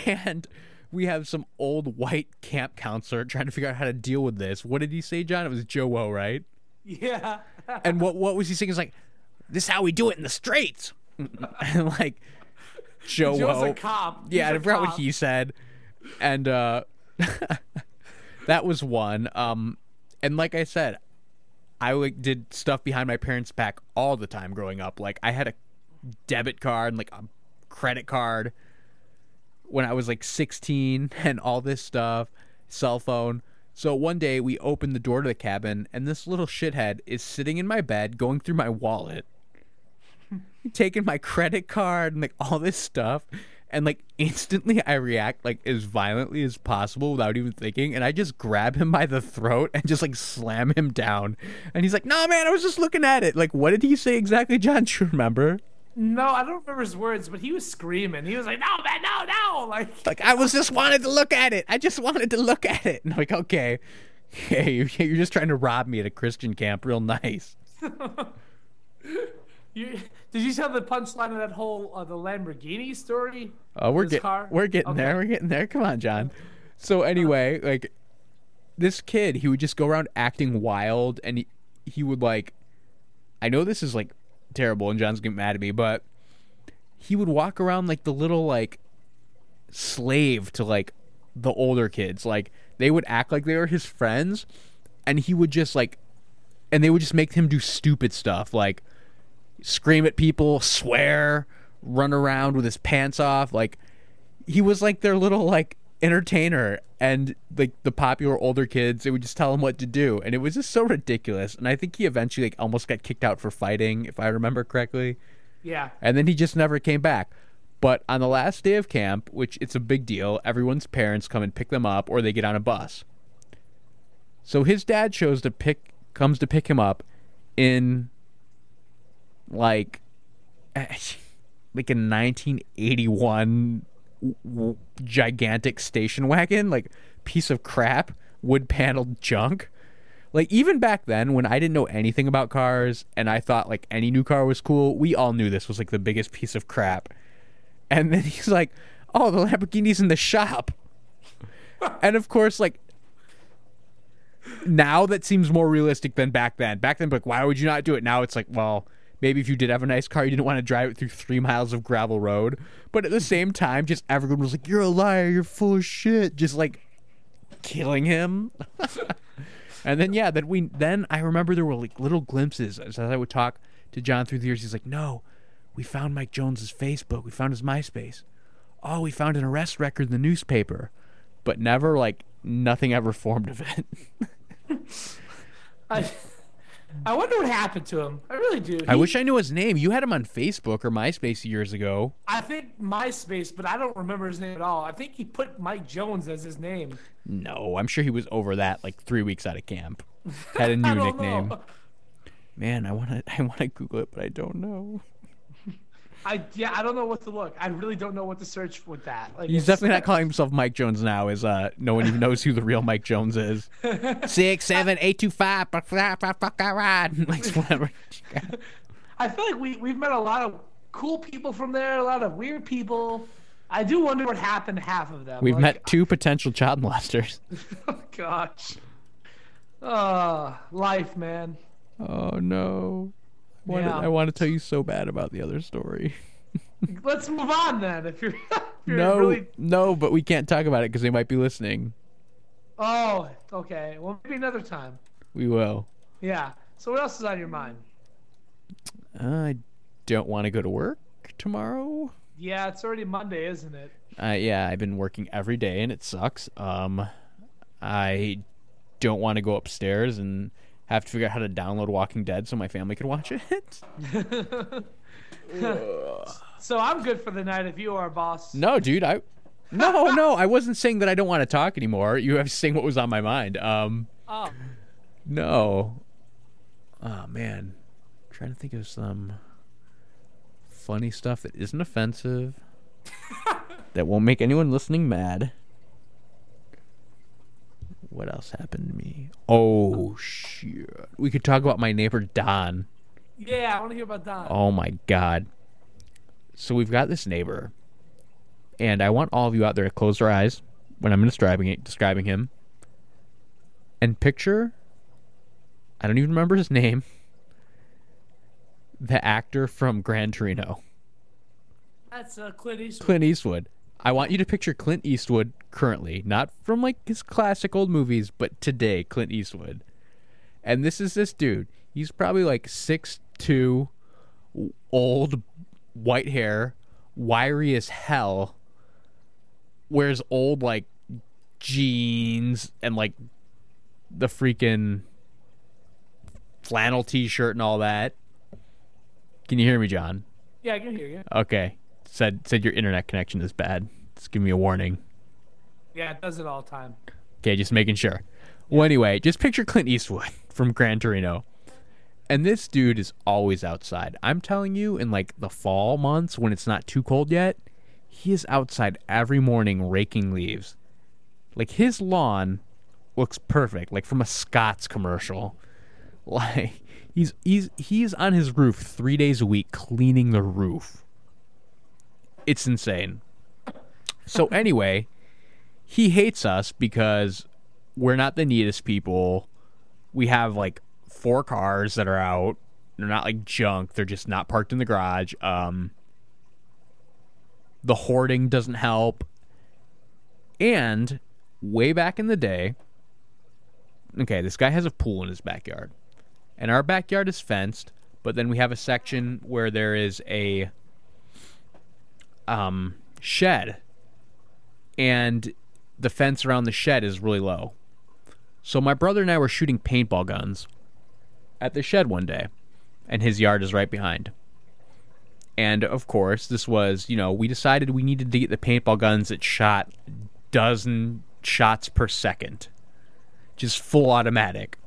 And we have some old white camp counselor trying to figure out how to deal with this. What did he say, John? It was Joe Woe, right? Yeah. (laughs) And what what was he saying? It's like, this is how we do it in the streets. (laughs) and like Joe Joe's Woe. a cop. Yeah, He's I a forgot what cop. he said. And uh (laughs) that was one. Um and like I said, I like did stuff behind my parents' back all the time growing up. Like I had a debit card and like a credit card when I was like 16 (laughs) and all this stuff, cell phone. So one day we opened the door to the cabin and this little shithead is sitting in my bed going through my wallet, taking my credit card and like all this stuff. And like instantly I react like as violently as possible without even thinking. And I just grab him by the throat and just like slam him down. And he's like, no, man, I was just looking at it. Like, what did he say exactly, John? (laughs) Do you remember? No, I don't remember his words, but he was screaming. He was like, "No, man, no, no!" Like, (laughs) like I was just wanted to look at it. I just wanted to look at it. And I'm like, okay, you're, (laughs) you're just trying to rob me at a Christian camp, real nice. you, did you tell the punchline of that whole uh, the Lamborghini story? Oh, we're getting we're getting Okay. there. We're getting there. Come on, John. So anyway, like this kid, he would just go around acting wild, and he he would like, I know this is like terrible, and John's getting mad at me, but he would walk around like the little like slave to like the older kids. Like they would act like they were his friends, and he would just like, and they would just make him do stupid stuff like scream at people, swear, run around with his pants off. Like he was like their little like entertainer and like the popular older kids they would just tell him what to do. And it was just so ridiculous. And i think he eventually like almost got kicked out for fighting if i remember correctly. Yeah. and then he just never came back. But on the last day of camp which it's a big deal everyone's parents come and pick them up or they get on a bus. So his dad shows to pick comes to pick him up in like (laughs) like a 1981 w- w- gigantic station wagon like piece of crap wood paneled junk like even back then when i didn't know anything about cars and i thought like any new car was cool we all knew this was like the biggest piece of crap and then (laughs) he's like oh the lamborghini's in the shop (laughs) and of course like now that seems more realistic than back then. Back then, like, why would you not do it? Now it's like, well, maybe if you did have a nice car, you didn't want to drive it through three miles of gravel road. But at the same time, just everyone was like, you're a liar, you're full of shit, just like killing him. (laughs) and then yeah, then we then I remember there were like little glimpses as I would talk to John through the years. He's like, no, we found Mike Jones's Facebook, we found his MySpace. Oh, we found an arrest record in the newspaper, but never like nothing ever formed of it. (laughs) I, I wonder what happened to him. I really do. I wish I knew his name. You had him on Facebook or MySpace years ago. I think MySpace, but I don't remember his name at all. I think he put Mike Jones as his name. No, I'm sure he was over that like three weeks out of camp. Had a (laughs) new nickname. know. Man, I wanna (laughs) I wanna Google it, but I don't know. I yeah, I don't know what to look. I really don't know what to search with that. Like, He's definitely not (laughs) calling himself Mike Jones now, Is uh no one even knows who the real Mike Jones is. Six, seven, eight, two, five, fuck, fuck, ride. (laughs) Like whatever. I feel like we we've met a lot of cool people from there, a lot of weird people. I do wonder what happened to half of them. We've Like, met two potential child molesters. (laughs) Oh gosh. Oh, life, man. Oh no. I wanna- Yeah. I want to tell you so bad about the other story. (laughs) Let's move on then. If you're, (laughs) if you're No, really. no, but we can't talk about it because they might be listening. Oh, okay. Well, maybe another time. We will. Yeah. So what else is on your mind? I don't want to go to work tomorrow. Yeah, it's already Monday, isn't it? Uh, yeah, I've been working every day and it sucks. Um, I don't want to go upstairs and have to figure out how to download Walking Dead so my family can watch it. (laughs) (laughs) So I'm good for the night if you are, boss. no, dude, I. No, (laughs) no, I wasn't saying that I don't want to talk anymore. You have saying what was on my mind. Um, Oh, no. Oh man, trying to think of some funny stuff that isn't offensive, that won't make anyone listening mad. What else happened to me? Oh shit! We could talk about my neighbor Don. yeah. I want to hear about Don. Oh my god. So we've got this neighbor, and I want all of you out there to close your eyes when I'm describing it, describing him, and picture. I don't even remember his name. The actor from Gran Torino, That's uh, Clint Eastwood. Clint Eastwood. I want you to picture Clint Eastwood currently, not from like his classic old movies, but today, Clint Eastwood. And this is this dude. He's probably like six two, old, white hair, wiry as hell. Wears old like jeans and like the freaking flannel t-shirt and all that. Can you hear me, John? Yeah, I can hear you. Okay. Said said your internet connection is bad. Just give me a warning. Yeah, it does it all the time. Okay, just making sure. Well, anyway, just picture Clint Eastwood (laughs) from Gran Torino. And this dude is always outside. I'm telling you, in like the fall months when it's not too cold yet, he is outside every morning raking leaves. Like his lawn looks perfect, like from a Scott's commercial. (laughs) Like he's he's he's on his roof 3 days a week cleaning the roof. It's insane. So anyway, he hates us because we're not the neatest people. We have like four cars that are out. They're not like junk. They're just not parked in the garage. Um, the hoarding doesn't help. And way back in the day, okay, this guy has a pool in his backyard. And our backyard is fenced, but then we have a section where there is a um shed. And the fence around the shed is really low. So my brother and I were shooting paintball guns at the shed one day, and his yard is right behind. And of course, this was, you know, we decided we needed to get the paintball guns that shot dozen shots per second. Just full automatic.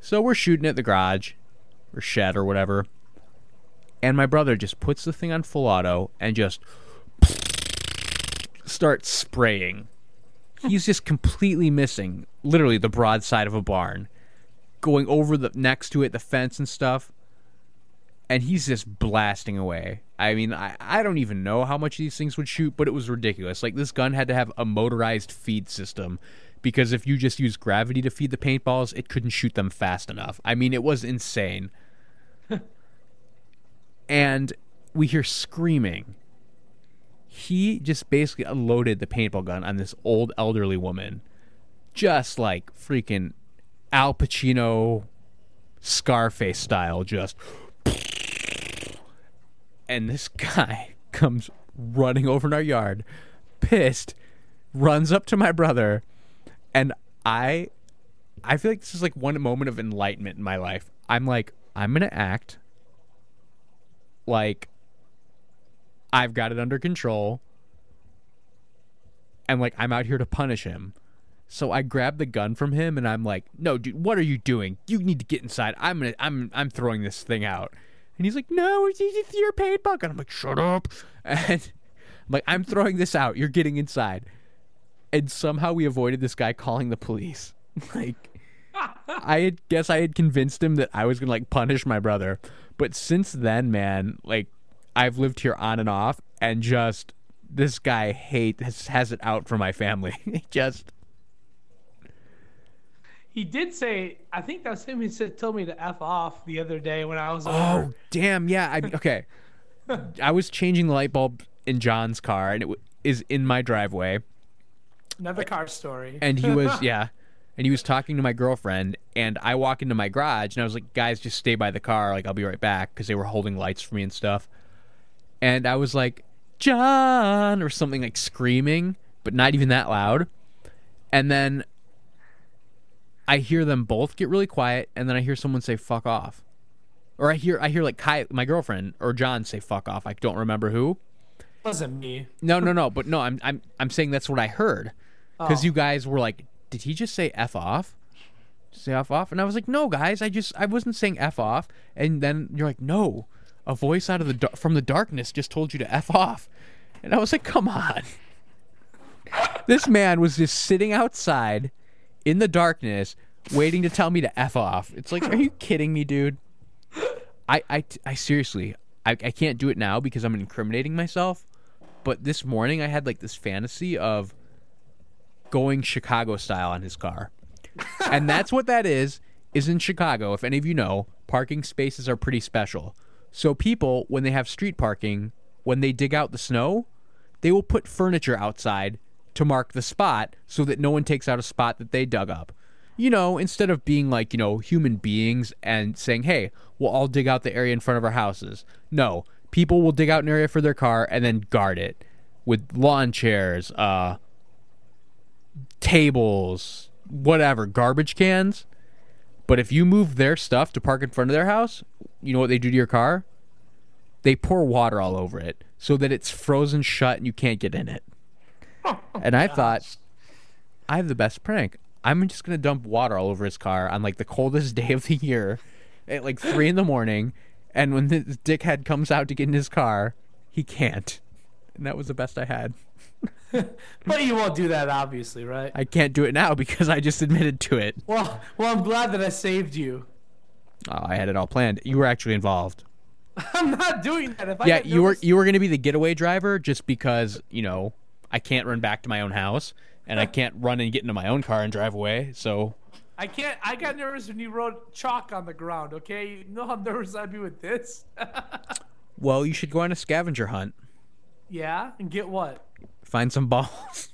So we're shooting at the garage or shed or whatever. And my brother just puts the thing on full auto and just starts spraying. He's just completely missing literally the broadside of a barn, going over the next to it, the fence and stuff. And he's just blasting away. I mean, I, I don't even know how much these things would shoot, but it was ridiculous. Like, this gun had to have a motorized feed system because if you just use gravity to feed the paintballs, it couldn't shoot them fast enough. I mean, it was insane. And we hear screaming he just basically unloaded the paintball gun on this old elderly woman, just like freaking Al Pacino, Scarface style, just. And this guy (laughs) comes running over in our yard, pissed, runs up to my brother, and I, I feel like this is like one moment of enlightenment in my life. I'm like, I'm gonna act like I've got it under control, and like I'm out here to punish him. So I grab the gun from him and I'm like, "No, dude, what are you doing? You need to get inside. I'm gonna, I'm, I'm throwing this thing out." And he's like, "No, it's, it's your paid buck." And I'm like, "Shut up!" (laughs) And I'm like, "I'm throwing this out. You're getting inside." And somehow we avoided this guy calling the police. (laughs) like, I had guess I had convinced him that I was gonna like punish my brother, but since then, man, like I've lived here on and off, and just this guy hate has, has it out for my family. He (laughs) just He did say, I think that's him. He said, told me to f off the other day when I was oh over. damn yeah. I (laughs) okay. I was changing the light bulb in John's car, and it w- is in my driveway, Another car story. and he was (laughs) yeah. And he was talking to my girlfriend, and I walk into my garage, and I was like, "Guys, just stay by the car. Like, I'll be right back," because they were holding lights for me and stuff. And I was like, "John," or something like screaming, but not even that loud. And then I hear them both get really quiet, and then I hear someone say "fuck off," or I hear I hear like Kai, my girlfriend, or John say "fuck off." I don't remember who. wasn't me. No, no, no. But no, I'm I'm I'm saying that's what I heard because Oh. you guys were like, "Did he just say f off?" Say f off, and I was like, "No, guys, I just I wasn't saying f off." And then you're like, "No, a voice out of the from the darkness just told you to f off," and I was like, "Come on." this man was just sitting outside in the darkness waiting to tell me to f off. It's like, are you kidding me, dude? I I, I seriously, I, I can't do it now because I'm incriminating myself. But this morning I had like this fantasy of going Chicago style on his car. and that's what that is is in Chicago, if any of you know, parking spaces are pretty special. So people when they have street parking, when they dig out the snow, they will put furniture outside to mark the spot so that no one takes out a spot that they dug up. You know, instead of being like, you know, human beings and saying, hey, we'll all dig out the area in front of our houses. No, people will dig out an area for their car and then guard it with lawn chairs, uh, tables, whatever, garbage cans. But if you move their stuff to park in front of their house, you know what they do to your car? They pour water all over it so that it's frozen shut and you can't get in it. (laughs) and I thought, I have the best prank. I'm just gonna dump water all over his car on like the coldest (laughs) day of the year, at like three in the morning, and when this dickhead comes out to get in his car, he can't. And that was the best I had. (laughs) But you won't do that, obviously, right? I can't do it now because I just admitted to it. Well, well, I'm glad that I saved you. Oh, I had it all planned. You were actually involved. (laughs) I'm not doing that. If yeah, you were you were going to be the getaway driver just because you know I can't run back to my own house and I (laughs) can't run and get into my own car and drive away. So I can't. I got nervous when you wrote chalk on the ground. Okay, you know how nervous I'd be with this. well, you should go on a scavenger hunt, yeah, and get what? Find some balls.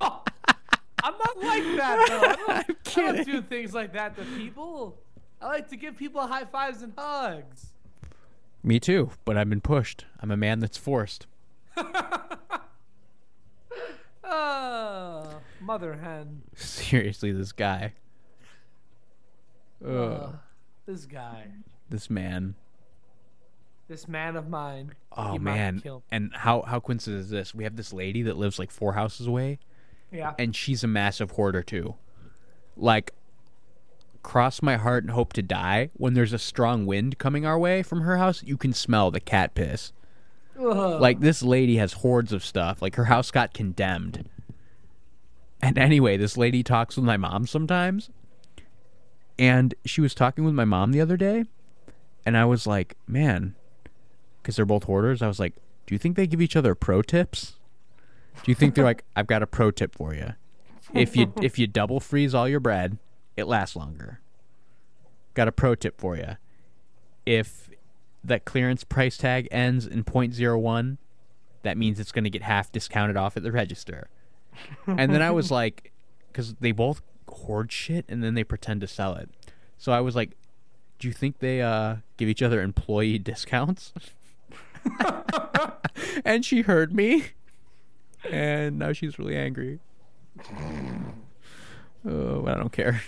I'm not like that though. I don't, (laughs) I don't do things like that to people. I like to give people high fives and hugs. Me too, but I've been pushed. I'm a man that's forced. Oh, (laughs) mother hen. Seriously, this guy, Ugh, Uh, this guy, this man. This man of mine. Oh man! And how how coincident is this? We have this lady that lives like four houses away, Yeah. and she's a massive hoarder too. Like, cross my heart and hope to die. When there's a strong wind coming our way from her house, you can smell the cat piss. Ugh. Like this lady has hordes of stuff. Like her house got condemned. And anyway, this lady talks with my mom sometimes. And she was talking with my mom the other day, and I was like, "Man, because they're both hoarders." I was like, "Do you think they give each other pro tips? Do you think they're like, I've got a pro tip for you. If you if you double freeze all your bread, it lasts longer. Got a pro tip for you. If that clearance price tag ends in 0.01, that means it's going to get half discounted off at the register. and then I was like, because they both hoard shit and then they pretend to sell it. So I was like, do you think they uh, give each other employee discounts? (laughs) and she heard me, and now she's really angry. Oh, I don't care.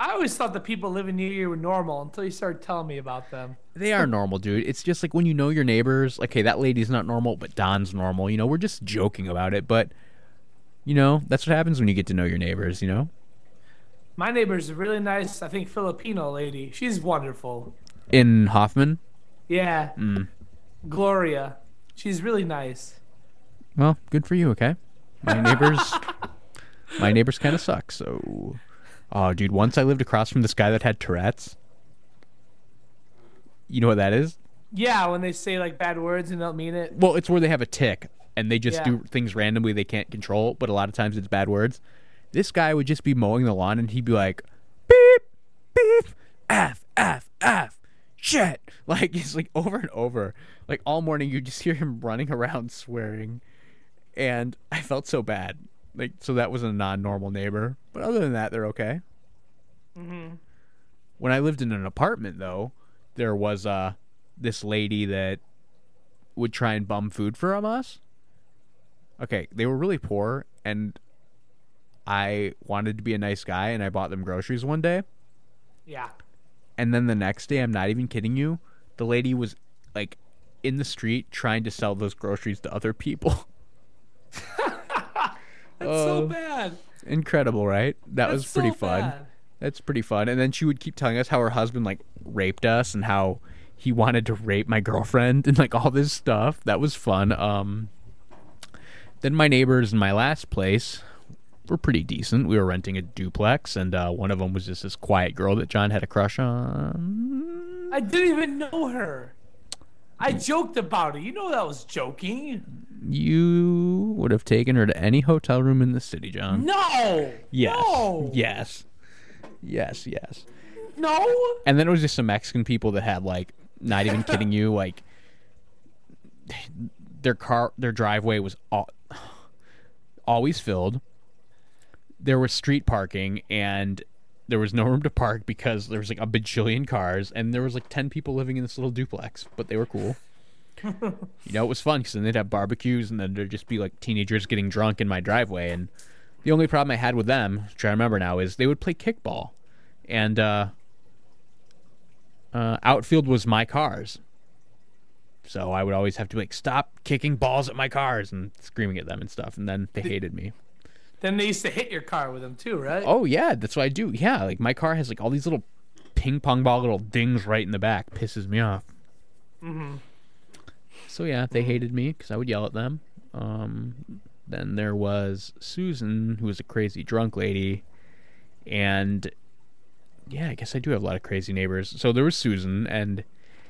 I always thought the people living near you were normal until you started telling me about them. They are normal, dude. It's just like when you know your neighbors, like, hey, that lady's not normal, but Don's normal. You know, we're just joking about it, but you know, that's what happens when you get to know your neighbors, you know? My neighbor's a really nice, I think, Filipino lady. She's wonderful. In Hoffman, Yeah. Mm. Gloria. She's really nice. well, good for you, okay? My neighbors (laughs) my neighbors kind of suck, so Oh, dude, once I lived across from this guy that had Tourette's. You know what that is? Yeah, when they say like bad words and they don't mean it. Well, it's where they have a tick and they just Yeah. do things randomly they can't control, but a lot of times it's bad words. This guy would just be mowing the lawn and he'd be like, beep, beep, F, F, F, shit. (laughs) Like, it's like over and over. Like, all morning you just hear him running around swearing. And I felt so bad. Like, so that was a non normal neighbor. But other than that, they're okay. When I lived in an apartment, though, there was uh, this lady that would try and bum food from us. Okay, they were really poor, and I wanted to be a nice guy, and I bought them groceries one day. Yeah. And then the next day, I'm not even kidding you, the lady was like in the street trying to sell those groceries to other people. (laughs) (laughs) That's Oh. so bad. Incredible, right? That was pretty so fun. bad. That's pretty fun. And then she would keep telling us how her husband like raped us and how he wanted to rape my girlfriend (laughs) and like all this stuff. That was fun. Um then my neighbors in my last place were pretty decent. We were renting a duplex and uh, one of them was just this quiet girl that John had a crush on. I didn't even know her. I joked about it. You know that was joking. You would have taken her to any hotel room in the city, John. No. Yes. No. Yes. Yes, yes. No. And then it was just some Mexican people that had like, not even kidding you, (laughs) like their car, their driveway was all, always filled. There was street parking, and there was no room to park because there was like a bajillion cars, and there was like ten people living in this little duplex, but they were cool. (laughs) you know, it was fun because then they'd have barbecues, and then there'd just be like teenagers getting drunk in my driveway, and the only problem I had with them, which I remember now, is they would play kickball, and uh, uh, outfield was my cars. So I would always have to like stop kicking balls at my cars and screaming at them and stuff, and then they hated me. Then they used to hit your car with them too, right? Oh yeah, that's what I do. Yeah, like my car has like all these little ping pong ball little dings right in the back. Pisses me off. Mm-hmm. So yeah, they hated me because I would yell at them. Um, then there was Susan, who was a crazy drunk lady, and yeah, I guess I do have a lot of crazy neighbors. So there was Susan, and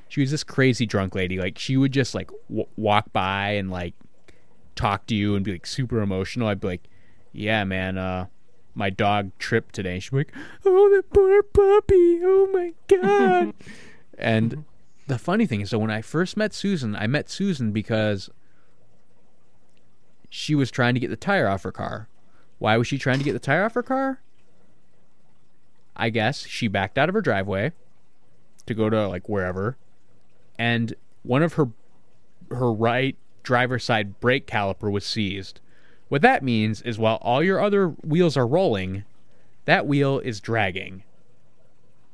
she was this crazy drunk lady. Like she would just like w- walk by and like talk to you and be like super emotional. I'd be like, "Yeah, man, uh, my dog tripped today." She'd like, "Oh, the poor puppy! Oh my god!" (laughs) and the funny thing is, so when I first met Susan, I met Susan because she was trying to get the tire off her car. Why was she trying to get the tire off her car? I guess she backed out of her driveway to go to like wherever, and one of her her right driver's side brake caliper was seized. What that means is while all your other wheels are rolling, that wheel is dragging.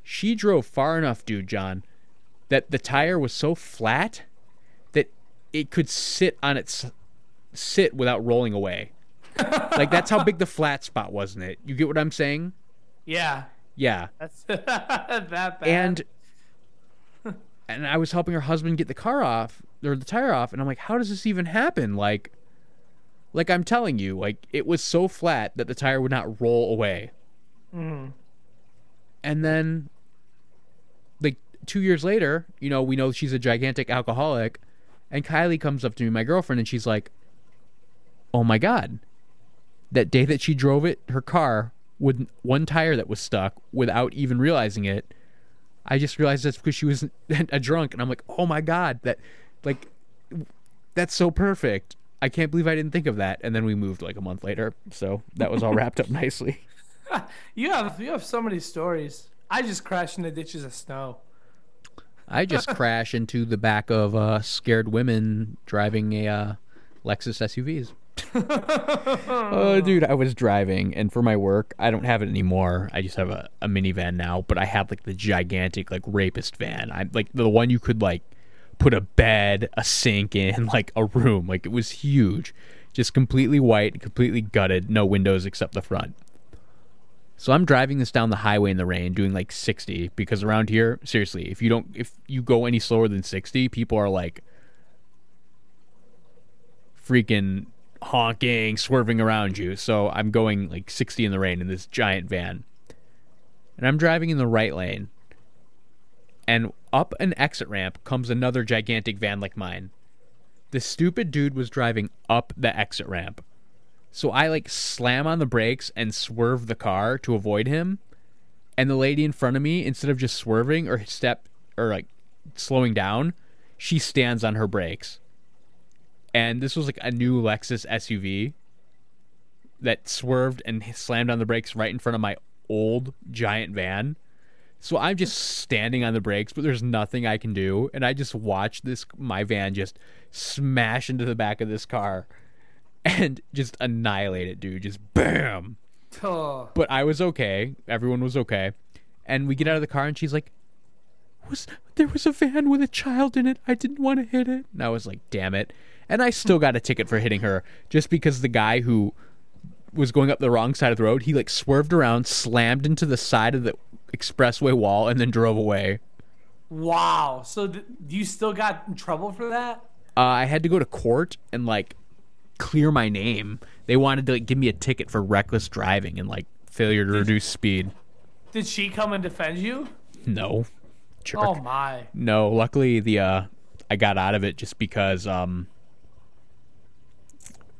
She drove far enough, dude, John, that the tire was so flat that it could sit on its sit without rolling away. (laughs) like that's how big the flat spot was in it. You get what I'm saying? Yeah. Yeah. That's (laughs) that bad. and (laughs) and I was helping her husband get the car off or the tire off, and I'm like, how does this even happen? Like, like I'm telling you, like it was so flat that the tire would not roll away. Mm-hmm. And then, like two years later, you know, we know she's a gigantic alcoholic, and Kylie comes up to me, my girlfriend, and she's like, "Oh my god." That day that she drove it, her car with one tire that was stuck without even realizing it. I just realized that's because she was (laughs) a drunk, and I'm like, oh my god, that, like, that's so perfect. I can't believe I didn't think of that. And then we moved like a month later, so that was all wrapped up (laughs) nicely. (laughs) you have you have so many stories. I just crashed in the ditches of snow. I just (laughs) crash into the back of uh, scared women driving a uh, Lexus SUVs. oh, dude, I was driving, and for my work, I don't have it anymore. I just have a, a minivan now, but I have like the gigantic, like rapist van. I like the one you could like put a bed, a sink in, (laughs) like a room. Like it was huge, just completely white, completely gutted, no windows except the front. So I'm driving this down the highway in the rain, doing like 60 because around here, seriously, if you don't, if you go any slower than 60, people are like freaking honking, swerving around you. So I'm going like 60 in the rain in this giant van. And I'm driving in the right lane. And up an exit ramp comes another gigantic van like mine. The stupid dude was driving up the exit ramp. So I like slam on the brakes and swerve the car to avoid him. And the lady in front of me, instead of just swerving or step or like slowing down, she stands on her brakes and this was like a new Lexus SUV that swerved and slammed on the brakes right in front of my old giant van. So I'm just standing on the brakes, but there's nothing I can do, and I just watch this my van just smash into the back of this car and just annihilate it, dude. Just bam. Oh, But I was okay. Everyone was okay. And we get out of the car and she's like, "Was there was a van with a child in it? I didn't want to hit it." And I was like, "Damn it." And I still got a ticket for hitting her just because the guy who was going up the wrong side of the road, he like swerved around, slammed into the side of the expressway wall and then drove away. wow. So th- you still got in trouble for that? Uh, I had to go to court and like clear my name. They wanted to like, give me a ticket for reckless driving and like failure to reduce speed. Did she come and defend you? No. Jerk. Oh my. No, luckily the uh I got out of it just because um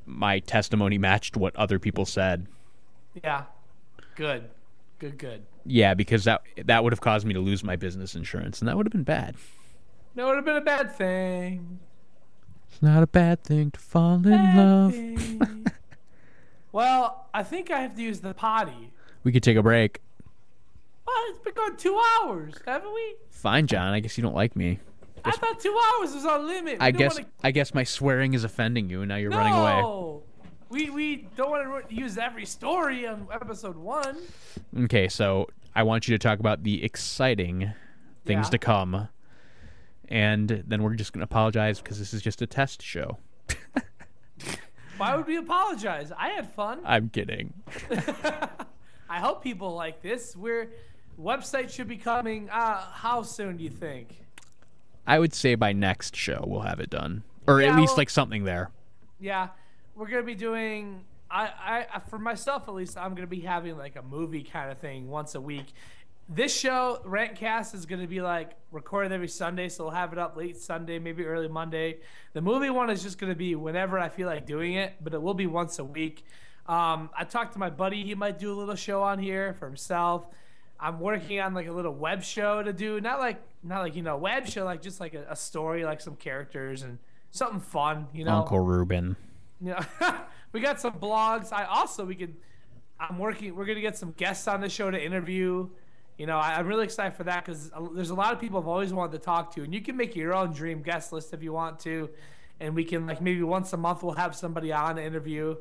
my testimony matched what other people said. Yeah. Good. Good. Good. Yeah, because that that would have caused me to lose my business insurance and that would have been bad. That would have been a bad thing. It's not a bad thing to fall in love. (laughs) well, I think I have to use the potty. We could take a break. Well, it's been going two hours, haven't we? Fine, John. I guess you don't like me. I thought two hours was our limit. We I guess wanna- I guess my swearing is offending you and now you're running away. We we don't want to use every story on episode one. Okay, so I want you to talk about the exciting things Yeah. to come. And then we're just going to apologize because this is just a test show. (laughs) Why would we apologize? I had fun. I'm kidding. (laughs) I hope people like this. We're website should be coming. Uh, how soon do you think? I would say by next show we'll have it done, or Yeah, at least well- like something there. Yeah, we're gonna be doing. I, I, for myself at least, I'm gonna be having like a movie kind of thing once a week. This show, Rantcast, is gonna be like recorded every Sunday, so we'll have it up late Sunday, maybe early Monday. The movie one is just gonna be whenever I feel like doing it, but it will be once a week. Um, I talked to my buddy; he might do a little show on here for himself. I'm working on like a little web show to do, not like not like you know web show, like just like a, a story, like some characters and something fun, you know. Uncle Ruben. Yeah, (laughs) we got some blogs. I also we could. I'm working. We're gonna get some guests on the show to interview. You know, I, I'm really excited for that because uh, there's a lot of people I've always wanted to talk to, and you can make your own dream guest list if you want to, and we can like maybe once a month we'll have somebody on to interview.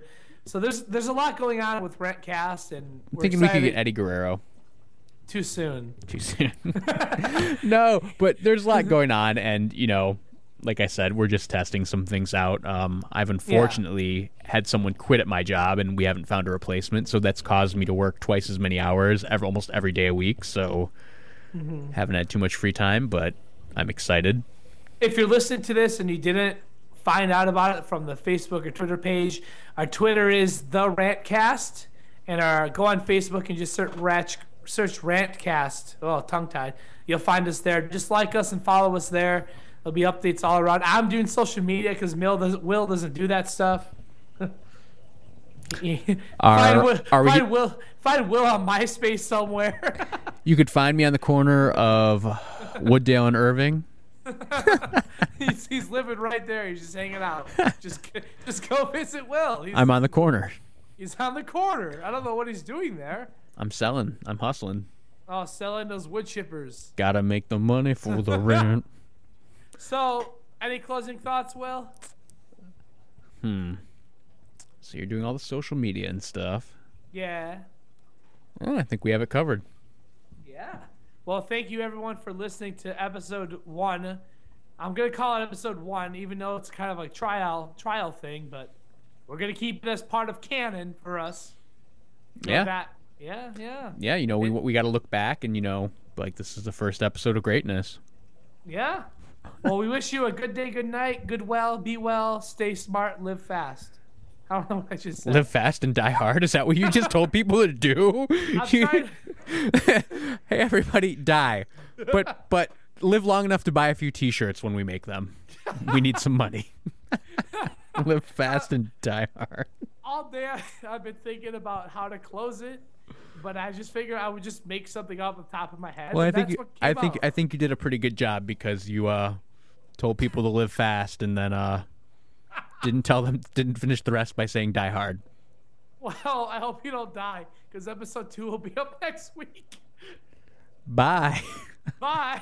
So there's there's a lot going on with Rantcast, and I'm thinking we could get Eddie Guerrero. too soon. Too soon. (laughs) no, but there's a lot (laughs) going on, and you know, like I said, we're just testing some things out. Um, I've unfortunately had someone quit at my job, and we haven't found a replacement, so that's caused me to work twice as many hours, ever, almost every day a week. So haven't had too much free time, but I'm excited. if you're listening to this and you didn't find out about it from the Facebook or Twitter page, our Twitter is the Rantcast, and our go on Facebook and just search Rant, search Rantcast. Oh, tongue tied. You'll find us there. Just like us and follow us there. There'll be updates all around. I'm doing social media because Will doesn't, Will doesn't do that stuff. (laughs) Are- find Will, are we find Will, find Will on MySpace somewhere. (laughs) You could find me on the corner of Wooddale and Irving. (laughs) he's, he's living right there. He's just hanging out. Just just go visit Will. He's, I'm on the corner. He's on the corner. I don't know what he's doing there. I'm selling. I'm hustling. Oh, selling those wood chippers. Gotta make the money for the rent. So, any closing thoughts, Will? Hmm. So you're doing all the social media and stuff. Yeah. Well, I think we have it covered. Yeah. Well, thank you everyone for listening to episode one. I'm gonna call it episode one, even though it's kind of a trial trial thing, but we're gonna keep it as part of canon for us. Yeah. That, yeah, yeah, Yeah, you know, we we got to look back and you know, like this is the first episode of greatness. yeah. Well, we wish you a good day, good night, good well, be well, stay smart, live fast. (laughs) I don't know what I just said. Live fast and die hard. Is that what you just told (laughs) people to do? I'm You- trying- (laughs) hey everybody, die. But but live long enough to buy a few t-shirts when we make them. We need some money. live fast and die hard. all day I've been thinking about how to close it, but I just figured I would just make something off the top of my head. Well, I think that's you, what I think out. I think you did a pretty good job because you uh told people to live fast and then uh didn't tell them didn't finish the rest by saying die hard. Well, I hope you don't die because episode two will be up (laughs) next week. Bye. Bye.